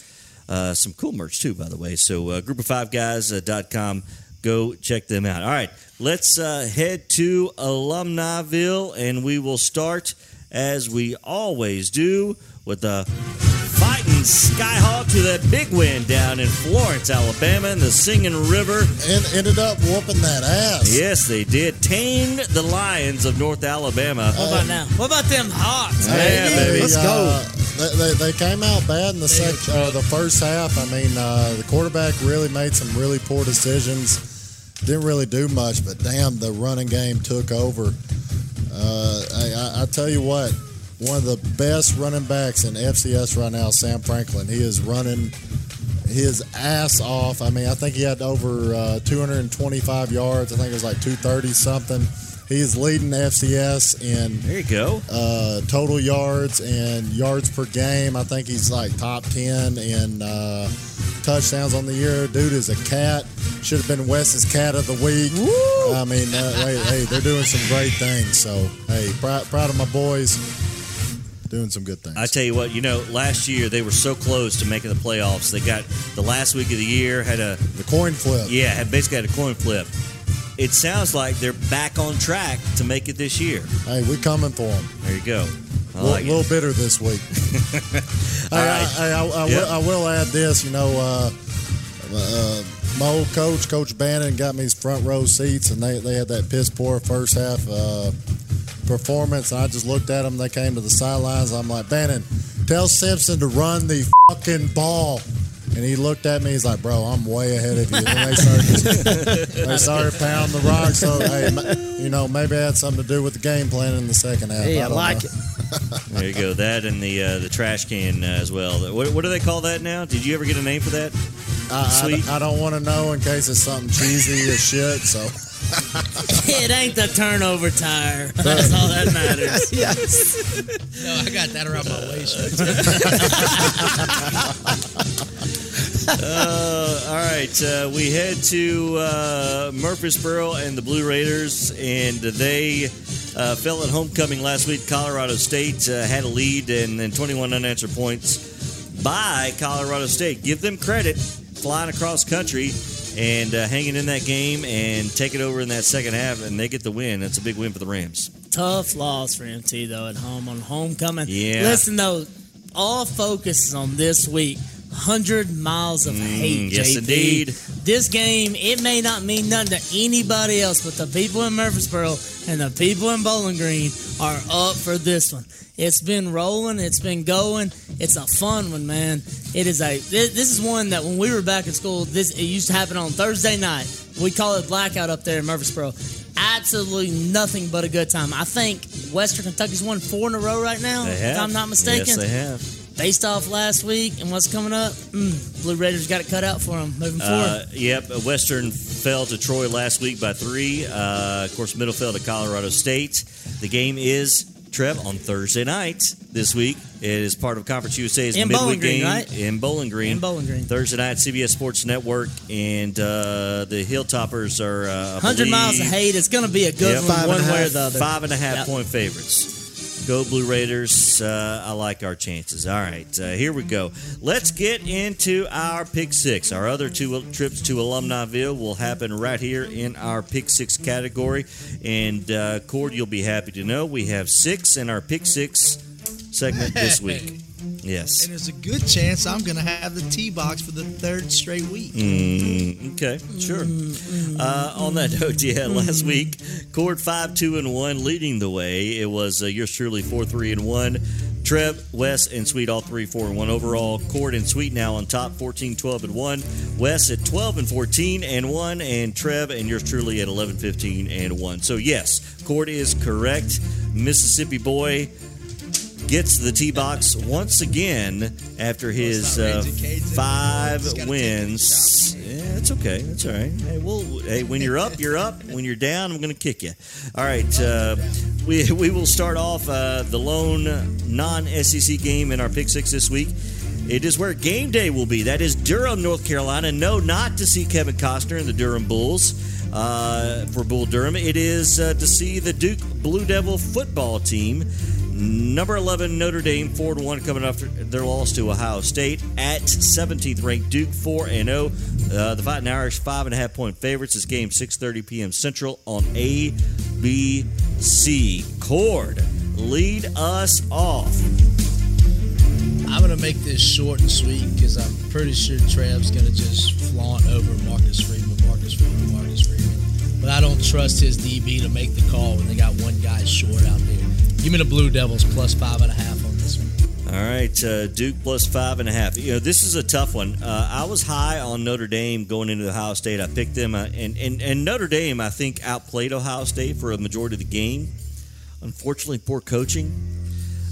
uh, some cool merch too, by the way. So uh, group-of-five-guys.com. Go check them out. All right. Let's uh, head to Alumniville, and we will start as we always do with the fighting Skyhawk to that big win down in Florence, Alabama, in the Singing River. And ended up whooping that ass. Yes, they did. Tamed the Lions of North Alabama. What about now? What about them Hawks, Yeah, baby? baby. Let's go. Uh, they, they, they came out bad in the sec, uh, the first half. I mean, uh, the quarterback really made some really poor decisions. Didn't really do much, but damn, the running game took over. Uh, I, I, tell you what, one of the best running backs in FCS right now, Sam Franklin. He is running his ass off. I mean, I think he had over uh, 225 yards. I think it was like 230 something. He is leading FCS in There you go. uh, total yards and yards per game. I think he's like top 10 in uh, touchdowns on the year. Dude is a cat. Should have been Wes's cat of the week. I mean, uh, hey, hey, they're doing some great things. So, hey, proud, proud of my boys. Doing some good things. I tell you what, you know, last year they were so close to making the playoffs. They got the last week of the year had a the coin flip. yeah, had basically had a coin flip. It sounds like they're back on track to make it this year. Hey, we coming for them. There you go. A little, like little bitter this week. I, right. I, I, I, Yep. will, I will add this. You know, uh, uh, my old coach, Coach Bannon, got me his front row seats, and they, they had that piss poor first half uh, performance. And I just looked at them. They came to the sidelines. I'm like, Bannon, tell Simpson to run the fucking ball. And he looked at me. He's like, "Bro, I'm way ahead of you." And they started, they started pounding the rock. So, hey, you know, maybe it had something to do with the game plan in the second half. Hey, I don't like know. it. There you go. That and the uh, the trash can uh, as well. What, what do they call that now? Did you ever get a name for that? I, Sweet. I, I don't want to know in case it's something cheesy as shit. So It ain't the turnover tire. That's all that matters. yes. no, I got that around my waist. Uh, all right, uh, we head to uh, Murfreesboro and the Blue Raiders, and they uh, fell at homecoming last week. Colorado State uh, had a lead and then 21 unanswered points by Colorado State. Give them credit, flying across country and uh, hanging in that game and take it over in that second half, and they get the win. That's a big win for the Rams. Tough loss for MT though at home on homecoming. Yeah. Listen though, all focus is on this week. Hundred miles of hate, Mm, yes, JP. indeed. This game, it may not mean nothing to anybody else, but the people in Murfreesboro and the people in Bowling Green are up for this one. It's been rolling, it's been going. It's a fun one, man. It is a. This, is one that when we were back in school, this it used to happen on Thursday night. We call it blackout up there in Murfreesboro. Absolutely nothing but a good time. I think Western Kentucky's won four in a row right now. If I'm not mistaken Yes, they have. Based off last week and what's coming up, mm, Blue Raiders got it cut out for them moving Uh, forward. yep, Western fell to Troy last week by three. Uh, of course, Middle fell to Colorado State. The game is Trev on Thursday night this week. It is part of Conference USA's In midweek Bowling Green, game right? in Bowling Green. In Bowling Green. Thursday night, CBS Sports Network, and uh, the Hilltoppers are uh, I 100 miles of hate. It's going to be a good Yep. one, Five one and a way or the other. Five and a half Yep. point favorites. Go Blue Raiders. Uh, I like our chances. All right, uh, here we go. Let's get into our pick six. Our other two trips to Alumniville will happen right here in our pick six category. And, uh, Cord, you'll be happy to know we have six in our pick six segment this week. Yes. And there's a good chance I'm going to have the T box for the third straight week. Mm, okay, sure. Uh, on that note, yeah, last week, Cord five two and one, leading the way. It was uh, yours truly four three and one. Trev, Wes, and Sweet all three four and one overall. Cord and Sweet now on top, 14, 12 and one. Wes at twelve and fourteen and one, and Trev and yours truly at 11, 15 and one. So yes, Cord is correct. Mississippi boy gets the T box once again after his uh, five wins. Yeah, it's okay. That's all right. Hey, well, hey, when you're up, you're up. When you're down, I'm going to kick you. All right. Uh, we we will start off uh, the lone non-SEC game in our pick six this week. It is where game day will be. That is Durham, North Carolina. No, not to see Kevin Costner and the Durham Bulls uh, for Bull Durham. It is uh, to see the Duke Blue Devil football team. Number 11, Notre Dame, 4 1, coming after their loss to Ohio State. At 17th ranked Duke, 4 0. Uh, the Fighting Irish, 5.5 point favorites. This game, 6.30 p.m. Central on ABC. Cord, lead us off. I'm going to make this short and sweet because I'm pretty sure Trev's going to just flaunt over Marcus Freeman, Marcus Freeman, Marcus Freeman. But I don't trust his DB to make the call when they got one guy short out there. Give me the Blue Devils plus five and a half on this one. All right, uh, Duke plus five and a half. You know, this is a tough one. Uh, I was high on Notre Dame going into Ohio State. I picked them, uh, and, and and Notre Dame, I think, outplayed Ohio State for a majority of the game. Unfortunately, poor coaching.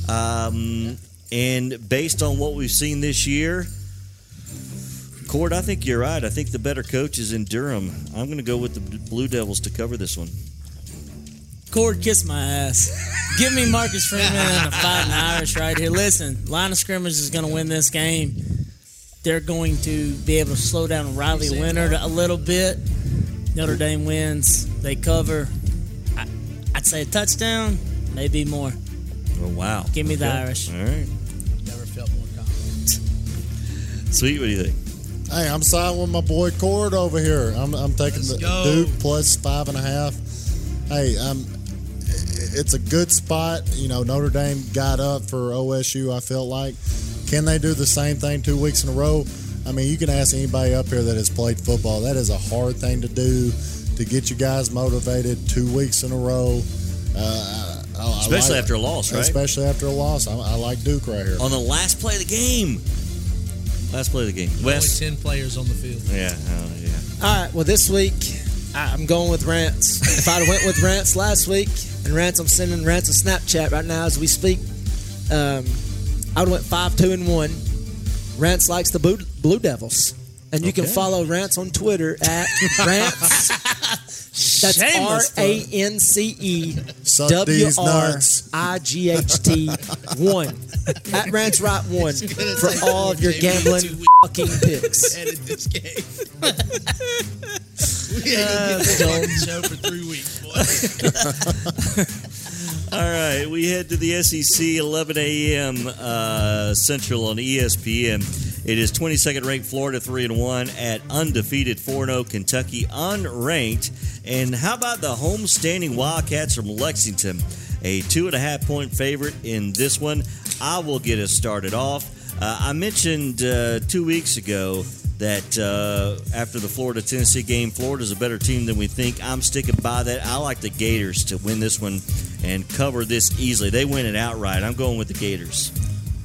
Um, and based on what we've seen this year, Cord, I think you're right. I think the better coach is in Durham. I'm going to go with the Blue Devils to cover this one. Cord, kiss my ass. Give me Marcus Freeman and the Fighting Irish right here. Listen, line of scrimmage is going to win this game. They're going to be able to slow down Riley Leonard a little bit. Notre Dame wins. They cover. I, I'd say a touchdown, maybe more. Oh, wow. Give me the Irish. All right. Never felt more confident. Sweet, what do you think? Hey, I'm siding with my boy Cord over here. I'm, I'm taking Let's the go. Duke plus five and a half. Hey, um, it's a good spot. You know, Notre Dame got up for OSU. I felt like, can they do the same thing two weeks in a row? I mean, you can ask anybody up here that has played football. That is a hard thing to do to get you guys motivated two weeks in a row. Uh, I, I Especially like- after a loss, right? Especially after a loss. I, I like Duke right here. On the last play of the game. Last play of the game. West. Only 10 players on the field. Yeah, oh, yeah. All right. Well, this week I- I'm going with Rance. if I'd went with Rance last week, and Rance, I'm sending Rance a Snapchat right now as we speak. Um, I would went five, two, and one. Rance likes the Blue, Devils, and you can follow Rance on Twitter at Rance. That's R A N C E W R. I G H T one at Rance Wright one for all of your gambling fucking picks. We ain't gonna get show for three weeks, boy. All right, we head to the SEC, 11 a.m. Uh, Central on ESPN. It is 22nd ranked Florida 3 and 1 at undefeated 4 0 Kentucky unranked. And how about the homestanding Wildcats from Lexington? A two and a half point favorite in this one. I will get us started off. Uh, I mentioned uh, two weeks ago that uh, after the Florida Tennessee game, Florida's a better team than we think. I'm sticking by that. I like the Gators to win this one and cover this easily. They win it outright. I'm going with the Gators.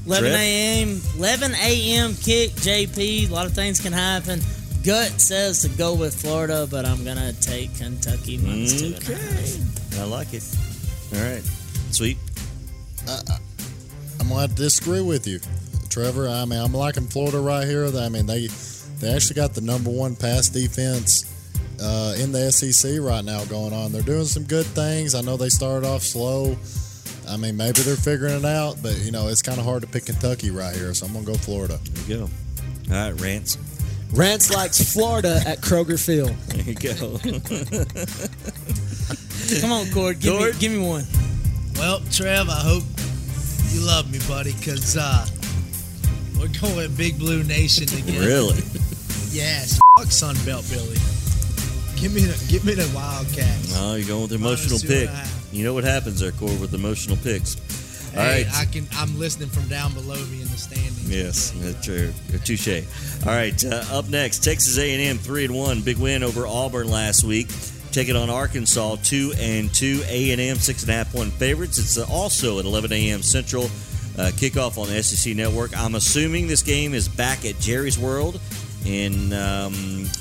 11 a.m. 11 a.m. kick. JP. A lot of things can happen. Gut says to go with Florida, but I'm gonna take Kentucky minus two and a half. I like it. All right. Sweet. I'm going to disagree with you, Trevor. I mean, I'm liking Florida right here. I mean, they they actually got the number one pass defense uh, in the SEC right now going on. They're doing some good things. I know they started off slow. I mean, maybe they're figuring it out, but you know, it's kind of hard to pick Kentucky right here. So I'm going to go Florida. There you go. All right, Rance. Rance likes Florida at Kroger Field. There you go. Come on, Cord. Give, Cord? Me, give me one. Well, Trev, I hope you love me, buddy, because uh, we're going Big Blue Nation again. really? Yes. Fuck Sun Belt, Billy. Give me the give me the Wildcats. No, you're going with emotional pick. You know what happens there, Cord, with emotional picks. All Hey, right. I can. I'm listening from down below me in the standings. Yes, uh, true. Touche. All right, uh, up next, Texas A&M three and one, big win over Auburn last week. Taking it on Arkansas two and two. A&M six and a half point favorites. It's uh, also at 11 a.m. Central. Uh, kickoff on the SEC Network. I'm assuming this game is back at Jerry's World in um,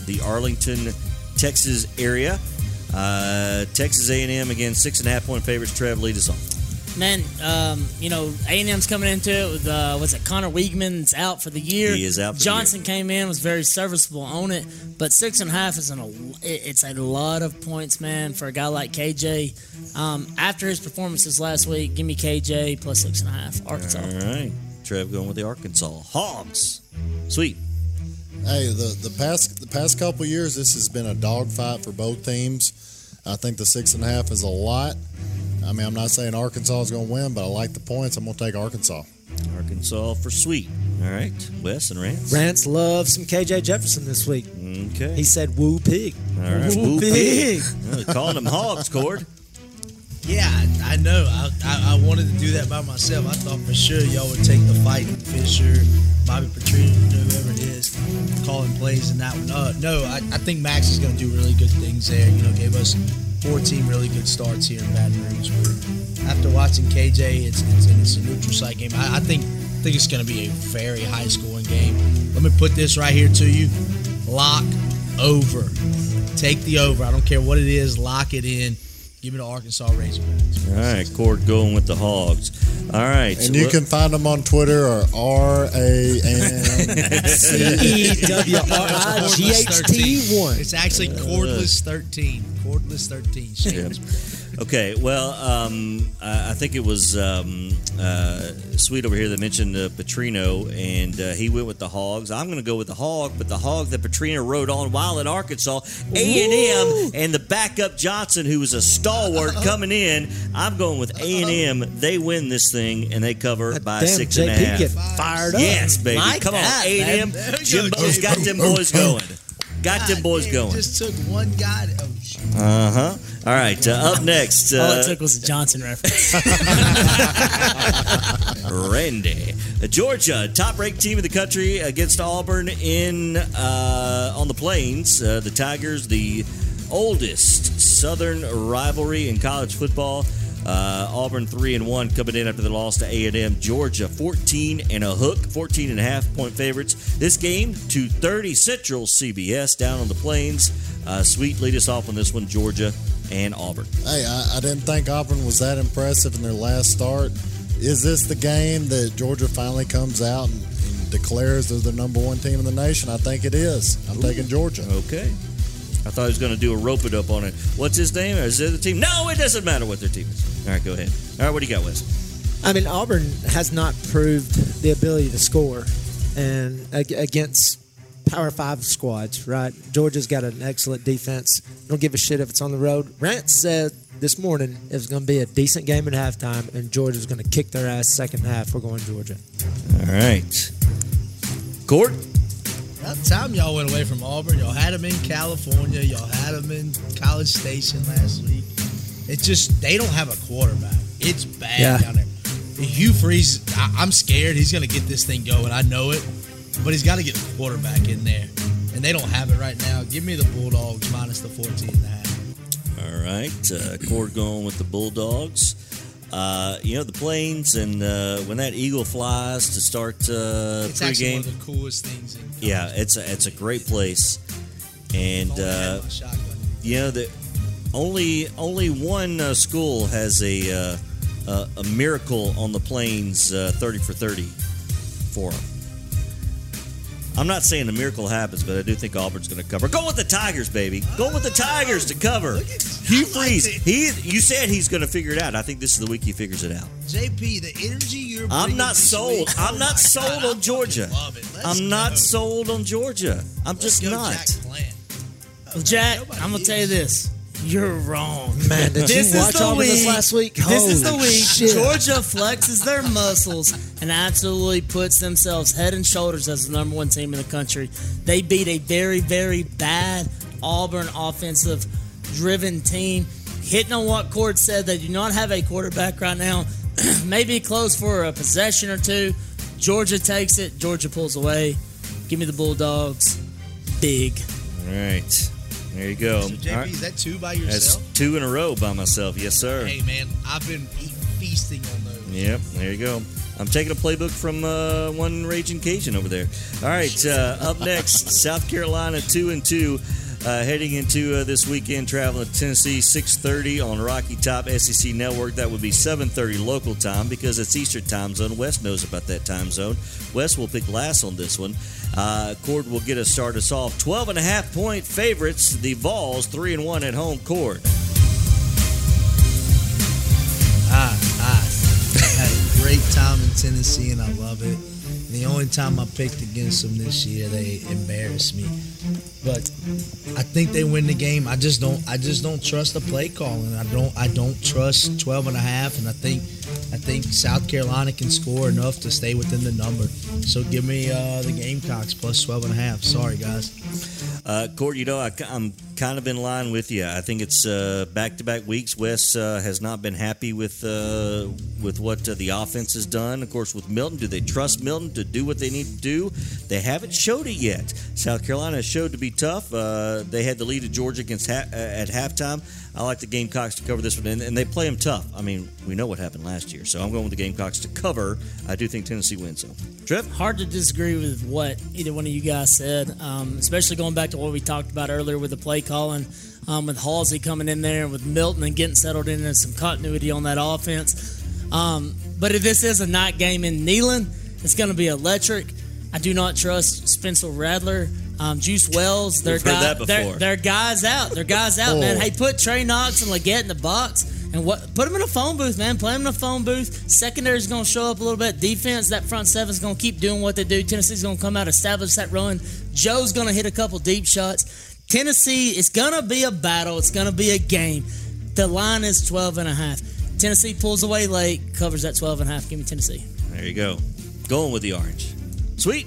the Arlington, Texas area. Uh, Texas A&M again six and a half point favorites. Trev, lead us off. Man, um, you know, A&M's coming into it with, uh, what's it, Conner Weigman's out for the year. He is out for the Johnson came in, was very serviceable on it, but six and a half is an, a, it's a lot of points, man, for a guy like KJ. Um, after his performances last week, give me KJ plus six and a half, Arkansas. All right, Trev going with the Arkansas Hogs. Sweet. Hey, the the past the past couple years, this has been a dogfight for both teams. I think the six and a half is a lot. I mean, I'm not saying Arkansas is going to win, but I like the points. I'm going to take Arkansas. Arkansas for sweet. All right, Wes and Rance. Rance loves some KJ Jefferson this week. Okay. He said woo pig. All right. Woo Woo pig. Yeah, calling them hogs, Cord. Yeah, I, I know. I, I, I wanted to do that by myself. I thought for sure y'all would take the fight Fisher, Bobby Petrino, whoever it is, calling plays in that one. Uh, no, I, I think Max is going to do really good things there. You know, gave us 14 really good starts here in Baton Rouge. After watching KJ, it's it's, it's a neutral site game. I, I think think it's going to be a very high scoring game. Let me put this right here to you: lock over. Take the over. I don't care what it is. Lock it in. Give me the Arkansas Razorbacks. All right, Cord going with the hogs. All right. And you look- can find them on Twitter or R A N C E W R I G H T one. It's actually cordless 13. Cordless 13. Shameless. Okay, well, um, I I think it was um, uh, Sweet over here that mentioned uh, Petrino, and uh, he went with the Hogs. I'm going to go with the Hog, but the Hog that Petrino rode on while in Arkansas, A and M, and the backup Johnson, who was a stalwart coming in. I'm going with A and M. They win this thing, and they cover by Damn, six and a half. get fired up. Yes, baby. Like Come that, on, A and M. man. There we go, got them boys going. Got them boys God, going. Just took one guy. To, shit. Uh huh. All right. Uh, up next. All Uh, it took was a Johnson reference. Randy. Uh, Georgia, top-ranked team in the country against Auburn in uh, on the Plains. Uh, the Tigers, the oldest Southern rivalry in college football. Uh, Auburn three and one coming in after the loss to A and M. Georgia fourteen and a hook, 14 and a half point favorites. This game two thirty Central CBS down on the Plains. Uh, sweet lead us off on this one, Georgia and Auburn. Hey, I, I didn't think Auburn was that impressive in their last start. Is this the game that Georgia finally comes out and, and declares they're the number one team in the nation? I think it is. I'm taking Georgia. Okay. I thought he was going to do a rope it up on it. What's his name? Is it the team? No, it doesn't matter what their team is. All right, go ahead. All right, what do you got, Wes? I mean, Auburn has not proved the ability to score, and against Power Five squads, right? Georgia's got an excellent defense. Don't give a shit if it's on the road. Rant said this morning it was going to be a decent game at halftime, and Georgia's going to kick their ass second half. We're going Georgia. All right. Cord? About time y'all went away from Auburn. Y'all had them in California. Y'all had them in College Station last week. It's just they don't have a quarterback. It's bad Yeah. down there. Hugh Freeze, I, I'm scared he's going to get this thing going. I know it, but he's got to get a quarterback in there, and they don't have it right now. Give me the Bulldogs minus the 14 and a half. All right. Uh, Cord going with the Bulldogs. Uh, you know, the Plains, and uh, when that eagle flies to start uh, It's actually one pregame, of the coolest things. In yeah, it's a, it's a great place. And, uh, you know, the, only, only one uh, school has a, uh, a, a miracle on the Plains uh, 30 for 30 for them. I'm not saying a miracle happens, but I do think Auburn's going to cover. Go with the Tigers, baby. Go with the Tigers to cover. Look at- Hugh Freeze, he you said he's going to figure it out. I think this is the week he figures it out. JP, the energy you're. I'm not sold. week- I'm oh not sold God, on fucking Georgia. Love it. I'm not sold on Georgia. I'm Let's just go, not. Jack Plant. Well, Jack, I'm gonna tell you this. You're wrong. Man, did This you is watch the Auburn this week- last week? This is the week shit. Georgia flexes their muscles and absolutely puts themselves head and shoulders as the number one team in the country. They beat a very, very bad Auburn offensive driven team. Hitting on what Cord said, they do not have a quarterback right now. maybe close for a possession or two. Georgia takes it. Georgia pulls away. Give me the Bulldogs. Big. All right. There you go. So, JP, right. is that two by yourself? That's two in a row by myself. Yes, sir. Hey, man, I've been feasting on those. Yep, there you go. I'm taking a playbook from uh, one Raging Cajun over there. All right, uh, up next, South Carolina two and two, uh, heading into uh, this weekend, traveling to Tennessee 6:30 on Rocky Top SEC Network. That would be 7:30 local time because it's Eastern Time Zone. Wes knows about that time zone. Wes will pick last on this one. Uh, Cord will get us start us off. 12 and a half point favorites. The Vols three and one at home. Cord. Ah, ah. I had a great time in Tennessee and I love it. And the only time I picked against them this year, they embarrassed me. But I think they win the game. I just don't I just don't trust the play calling. I don't I don't trust 12 and a half and I think I think South Carolina can score enough to stay within the number. So give me uh, the Gamecocks plus 12 and a half. Sorry guys. Uh, Cord, you know, I, am kind of in line with you. I think it's back to back weeks. Wes uh, has not been happy with uh, with what uh, the offense has done. Of course, with Milton, do they trust Milton to do what they need to do? They haven't showed it yet. South Carolina has showed to be tough. Uh, they had the lead of Georgia against ha- uh, at halftime. I like the Gamecocks to cover this one, and, and they play them tough. I mean, we know what happened last year, so I'm going with the Gamecocks to cover. I do think Tennessee wins, though. Trev? Hard to disagree with what either one of you guys said, um, especially going back to what we talked about earlier with the play calling, um, with Halzle coming in there, and with Milton and getting settled in and some continuity on that offense. Um, but if this is a night game in Neyland, it's going to be electric. I do not trust Spencer Rattler. Um, Juice Wells, their We've heard guy, that before. their, their guys out. Their guys out, man. Hey, put Trey Knox and Legette in the box and what? Put them in a phone booth, man. Play them in a phone booth. Secondary's going to show up a little bit. Defense, that front seven's going to keep doing what they do. Tennessee's going to come out, and establish that run. Joe's going to hit a couple deep shots. Tennessee, it's going to be a battle. It's going to be a game. The line is 12 and a half. Tennessee pulls away late, covers that 12 and a half. Give me Tennessee. There you go. Going with the orange. Sweet.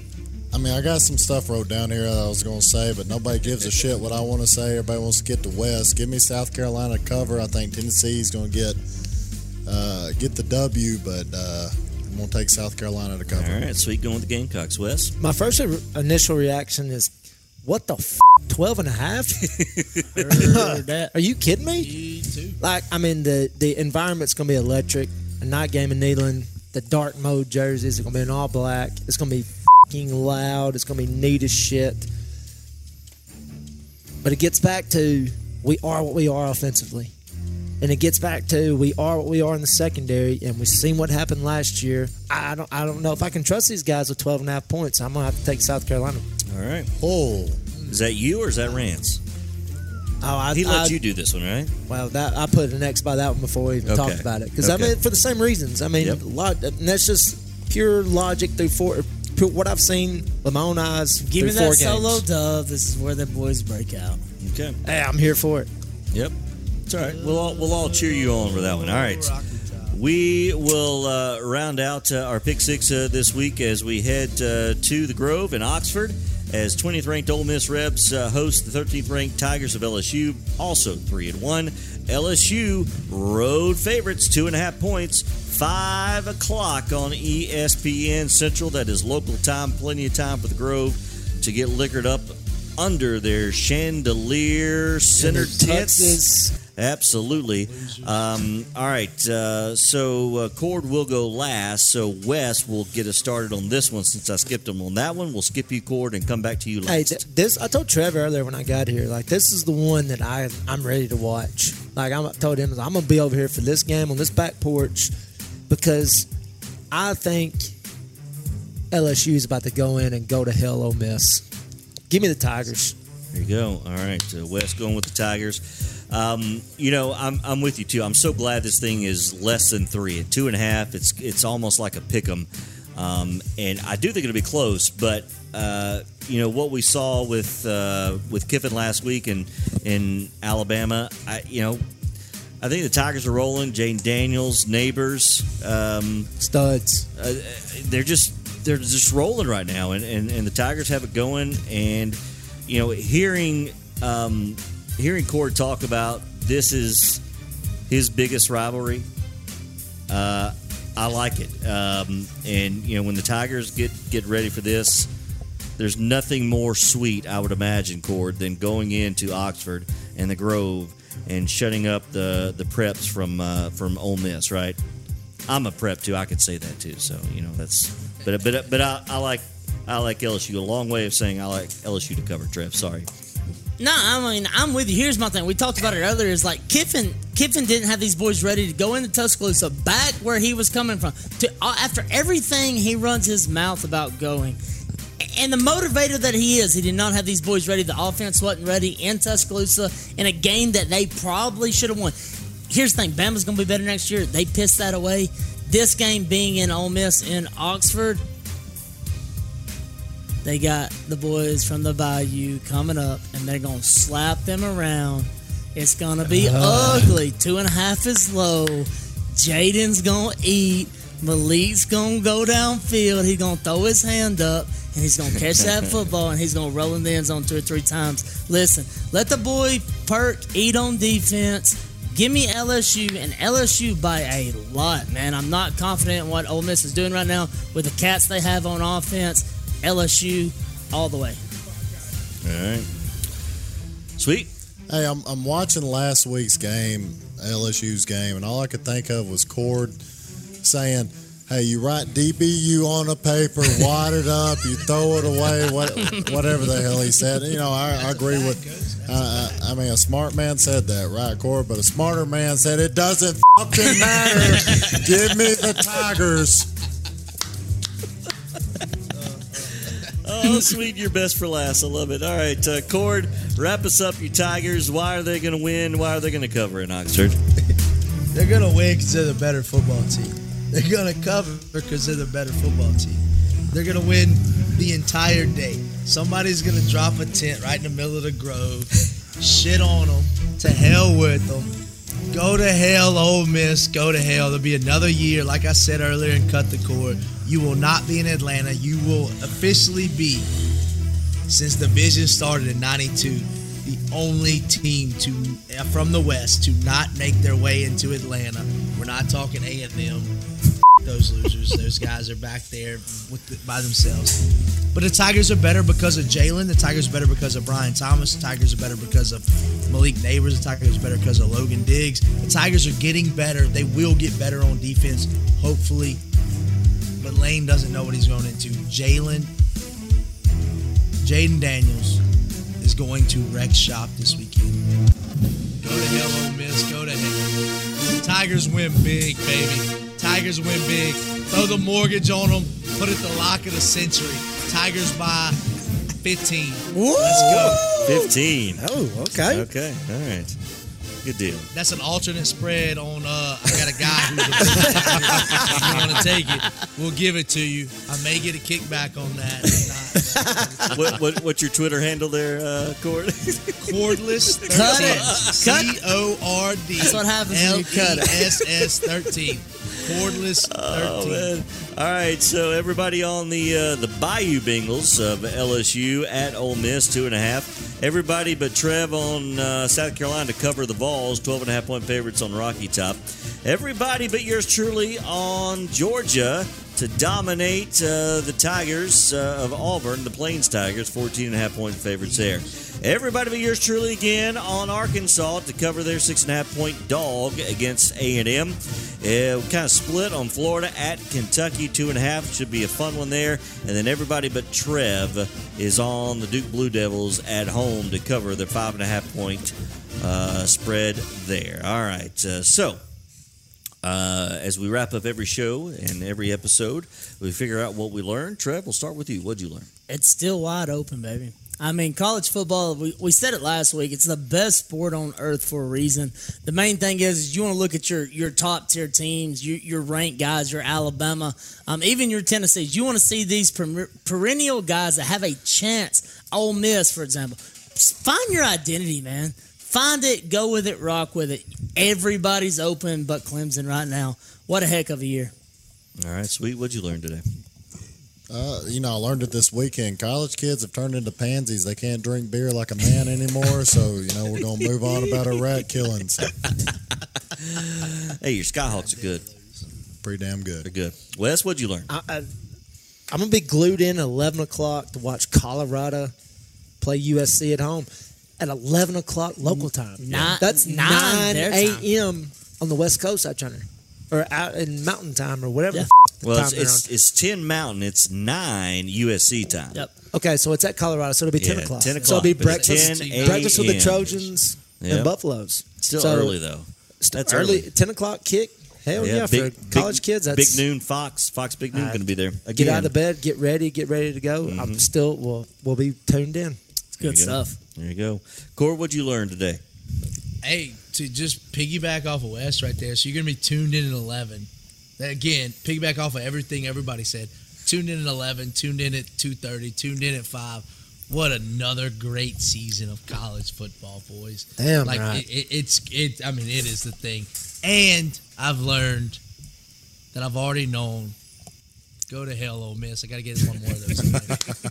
I mean, I got some stuff wrote down here that I was going to say, but nobody gives a shit what I want to say. Everybody wants to get to Wes. Give me South Carolina cover. I think Tennessee's going to get uh, get the W, but uh, I'm going to take South Carolina to cover. All right, sweet. Going with the Gamecocks. Wes? My first initial reaction is, what the f? 12 and a half? Are you kidding me? Me too. Like, I mean, the, the environment's going to be electric. A night game in Neyland, the dark mode jerseys are going to be in all black. It's going to be fing loud. It's going to be neat as shit. But it gets back to we are what we are offensively. And it gets back to we are what we are in the secondary, and we've seen what happened last year. I don't, I don't know if I can trust these guys with 12 and a half points. I'm going to have to take South Carolina. All right. Oh, Is that you or is that Rance? Oh, I, He let I- you do this one, right? Well, that I put an X by that one before we even Okay. talked about it because Okay. I mean for the same reasons. I mean, Yep. a lot, and that's just pure logic through four. pure- What I've seen with my own eyes Give me through four that solo games. dove. This is where the boys break out. Okay. Hey, I'm here for it. Yep. It's all right. We'll all, we'll all cheer you on for that one. All right. We will uh, round out uh, our pick six uh, this week as we head uh, to the Grove in Oxford as 20th ranked Ole Miss Rebs uh, host the 13th ranked Tigers of LSU, also three and one. LSU road favorites, two and a half points. Five o'clock on ESPN Central. That is local time. Plenty of time for the Grove to get liquored up under their chandelier centered tents. Absolutely. Um, all right. Uh, so uh, Cord will go last. So Wes will get us started on this one since I skipped him on that one. We'll skip you, Cord, and come back to you Hey, th- this I told Trevor earlier when I got here. Like this is the one that I I'm ready to watch. Like I told him I'm gonna be over here for this game on this back porch because I think LSU is about to go in and go to hell. Ole Miss. Give me the Tigers. There you go. All right. Uh, Wes going with the Tigers. Um, you know, I'm, I'm with you too. I'm so glad this thing is less than three. At two and a half, it's it's almost like a pick 'em. Um, and I do think it'll be close, but uh, you know what we saw with uh, with Kiffin last week in in Alabama. I, you know, I think the Tigers are rolling. Jayden Daniels, Nabers, um, Studs. uh, they're just they're just rolling right now, and, and, and the Tigers have it going. And you know, hearing um, hearing Cord talk about this is his biggest rivalry. Uh, I like it. Um, and you know, when the Tigers get get ready for this, there's nothing more sweet, I would imagine, Cord, than going into Oxford and the Grove and shutting up the the preps from uh, from Ole Miss. Right? I'm a prep too. I could say that too. So you know that's. But but but I, I like I like LSU. A long way of saying I like LSU to cover. Trev, sorry. No, I mean I'm with you. Here's my thing. We talked about it earlier. Is like Kiffin. Kiffin didn't have these boys ready to go into Tuscaloosa, back where he was coming from. To uh, after everything he runs his mouth about going, and the motivator that he is, he did not have these boys ready. The offense wasn't ready in Tuscaloosa in a game that they probably should have won. Here's the thing: Bama's going to be better next year. They pissed that away. This game being in Ole Miss in Oxford, they got the boys from the Bayou coming up, and they're going to slap them around. It's going to be uh. ugly. Two and a half is low. Jayden's going to eat. Malik's going to go downfield. He's going to throw his hand up, and he's going to catch that football, and he's going to roll in the end zone two or three times. Listen, let the boy Perk eat on defense. Give me LSU and LSU by a lot, man. I'm not confident in what Ole Miss is doing right now with the cats they have on offense. LSU all the way. All right. Sweet. Hey, I'm, I'm watching last week's game, LSU's game, and all I could think of was Cord saying, Hey, you write DBU on a paper, wad it up, you throw it away, what, whatever the hell he said. You know, I, I agree with. Uh, I mean, a smart man said that, right, Cord? But a smarter man said it doesn't fucking matter. Give me the Tigers. Oh, sweet, you're best for last. I love it. All right, uh, Cord, wrap us up. you Tigers. Why are they going to win? Why are they going to cover in Oxford? They're gonna win because they're the better football team. They're gonna cover because they're the better football team. They're gonna win the entire day. Somebody's gonna drop a tent right in the middle of the grove, shit on them. To hell with them. Go to hell, Ole Miss. Go to hell. There'll be another year, like I said earlier, and cut the cord. You will not be in Atlanta. You will officially be, since the vision started in '92, the only team to uh, from the West to not make their way into Atlanta. We're not talking A and M. Those losers. Those guys are back there with the, by themselves. But the Tigers are better because of Jalen. The Tigers are better because of Brian Thomas. The Tigers are better because of Malik Nabers. The Tigers are better because of Logan Diggs. The Tigers are getting better. They will get better on defense, hopefully. But Lane doesn't know what he's going into. Jalen, Jayden Daniels is going to wreck shop this weekend. Go to hell, Ole Miss. Go to hell. Tigers win big, baby. Tigers win big. Throw the mortgage on them. Put it the lock of the century. Tigers by 15. Let's go. 15. Oh, okay. Okay. All right. Good deal. That's an alternate spread on. Uh, I got a guy who's a if you want to take it, we'll give it to you. I may get a kickback on that. What, what, what's your Twitter handle there, uh, Cord? Cordless Cut it. C O R D. That's what happens when you cut it. S S 13. Cordless 13. Oh man! All right, so everybody on the uh, the Bayou Bengals of LSU at Ole Miss two and a half. Everybody but Trev on uh, South Carolina to cover the Vols, 12 and a half point favorites on Rocky Top. Everybody but yours truly on Georgia to dominate uh, the Tigers uh, of Auburn, the Plains Tigers, 14 and a half point favorites there. Everybody but yours truly again on Arkansas to cover their six and a half point dog against A and M. Uh, kind of split on Florida at Kentucky, two and a half. Should be a fun one there. And then everybody but Trev is on the Duke Blue Devils at home to cover their five and a half point uh, spread there. All right, uh, so. Uh, as we wrap up every show and every episode, we figure out what we learned. Trev, we'll start with you. What'd you learn? It's still wide open, baby. I mean, college football, we, we said it last week, it's the best sport on earth for a reason. The main thing is, is you want to look at your, your top tier teams, your, your ranked guys, your Alabama, um, even your Tennessees. You want to see these per- perennial guys that have a chance. Ole Miss, for example. Find your identity, man. Find it, go with it, rock with it. Everybody's open but Clemson right now. What a heck of a year. All right, sweet. What'd you learn today? Uh, you know, I learned it this weekend. College kids have turned into pansies. They can't drink beer like a man anymore. So, you know, we're going to move on about our rat killings. Hey, your Skyhawks are good. pretty damn good. They're good. Wes, what'd you learn? I, I, I'm gonna be glued in at 11 o'clock to watch Colorado play USC at home at 11 o'clock local time. Nine- That's nine 9 a.m. on the West Coast, I Turner, or out in Mountain Time or whatever. Yeah. The f- the Well, time it's, it's it's ten Mountain. It's nine USC time. Yep. okay, so it's at Colorado, so it'll be 10 Yeah, o'clock. 10 o'clock. So it'll be breakfast, 10 breakfast with the Trojans Yep. and Buffaloes. Still So, early though. still That's early. early. 10 o'clock kick. Hell yeah, big- for college big- kids, that's big noon. Fox Fox Big Noon Uh, going to be there again. get out of bed, get ready, get ready to go. Mm-hmm. I'm still we'll we'll be tuned in. It's good There you go. stuff. There you go. Cord, what'd you learn today? Hey, to just piggyback off of Wes right there. So you're gonna be tuned in at eleven. Again, piggyback off of everything everybody said. Tuned in at eleven. Tuned in at two thirty. Tuned in at five. What another great season of college football, boys! Damn like right. it, it, it's it. I mean, it is the thing. And I've learned that I've already known. Go to hell, Ole Miss. I got to get one more of those.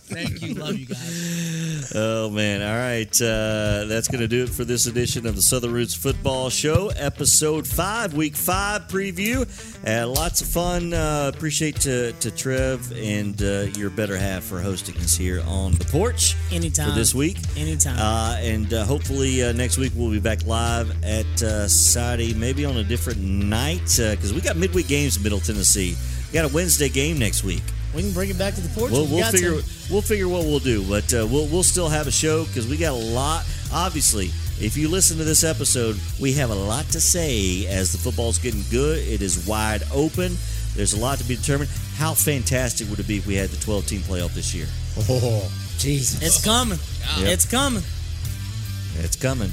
Thank you. Love you guys. Oh man! All right, uh, that's going to do it for this edition of the Southern Roots Football Show, episode five, week five preview. Uh, lots of fun. Uh, appreciate to, to Trev and uh, your better half for hosting us here on the porch Anytime. for this week. Anytime. Uh, and uh, hopefully uh, next week we'll be back live at uh, Saudi, maybe on a different night because we got midweek games in Middle Tennessee. We got a Wednesday game next week. we can bring it back to the porch. We'll, we we'll got figure to. we'll figure what we'll do, but uh, we'll we'll still have a show because we got a lot. Obviously, if you listen to this episode, we have a lot to say as the football's getting good. It is wide open. There's a lot to be determined. How fantastic would it be if we had the 12 team playoff this year? Oh, Jesus. It's coming. Yep. It's coming. It's coming.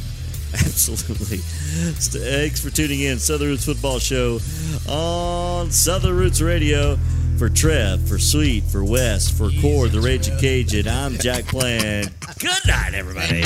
Absolutely. Uh, thanks for tuning in. Southern Roots Football Show on Southern Roots Radio. For Trev, for Sweet, for Wes, for Cord, the Raging Cajun, I'm Jack Plan. Good night, everybody.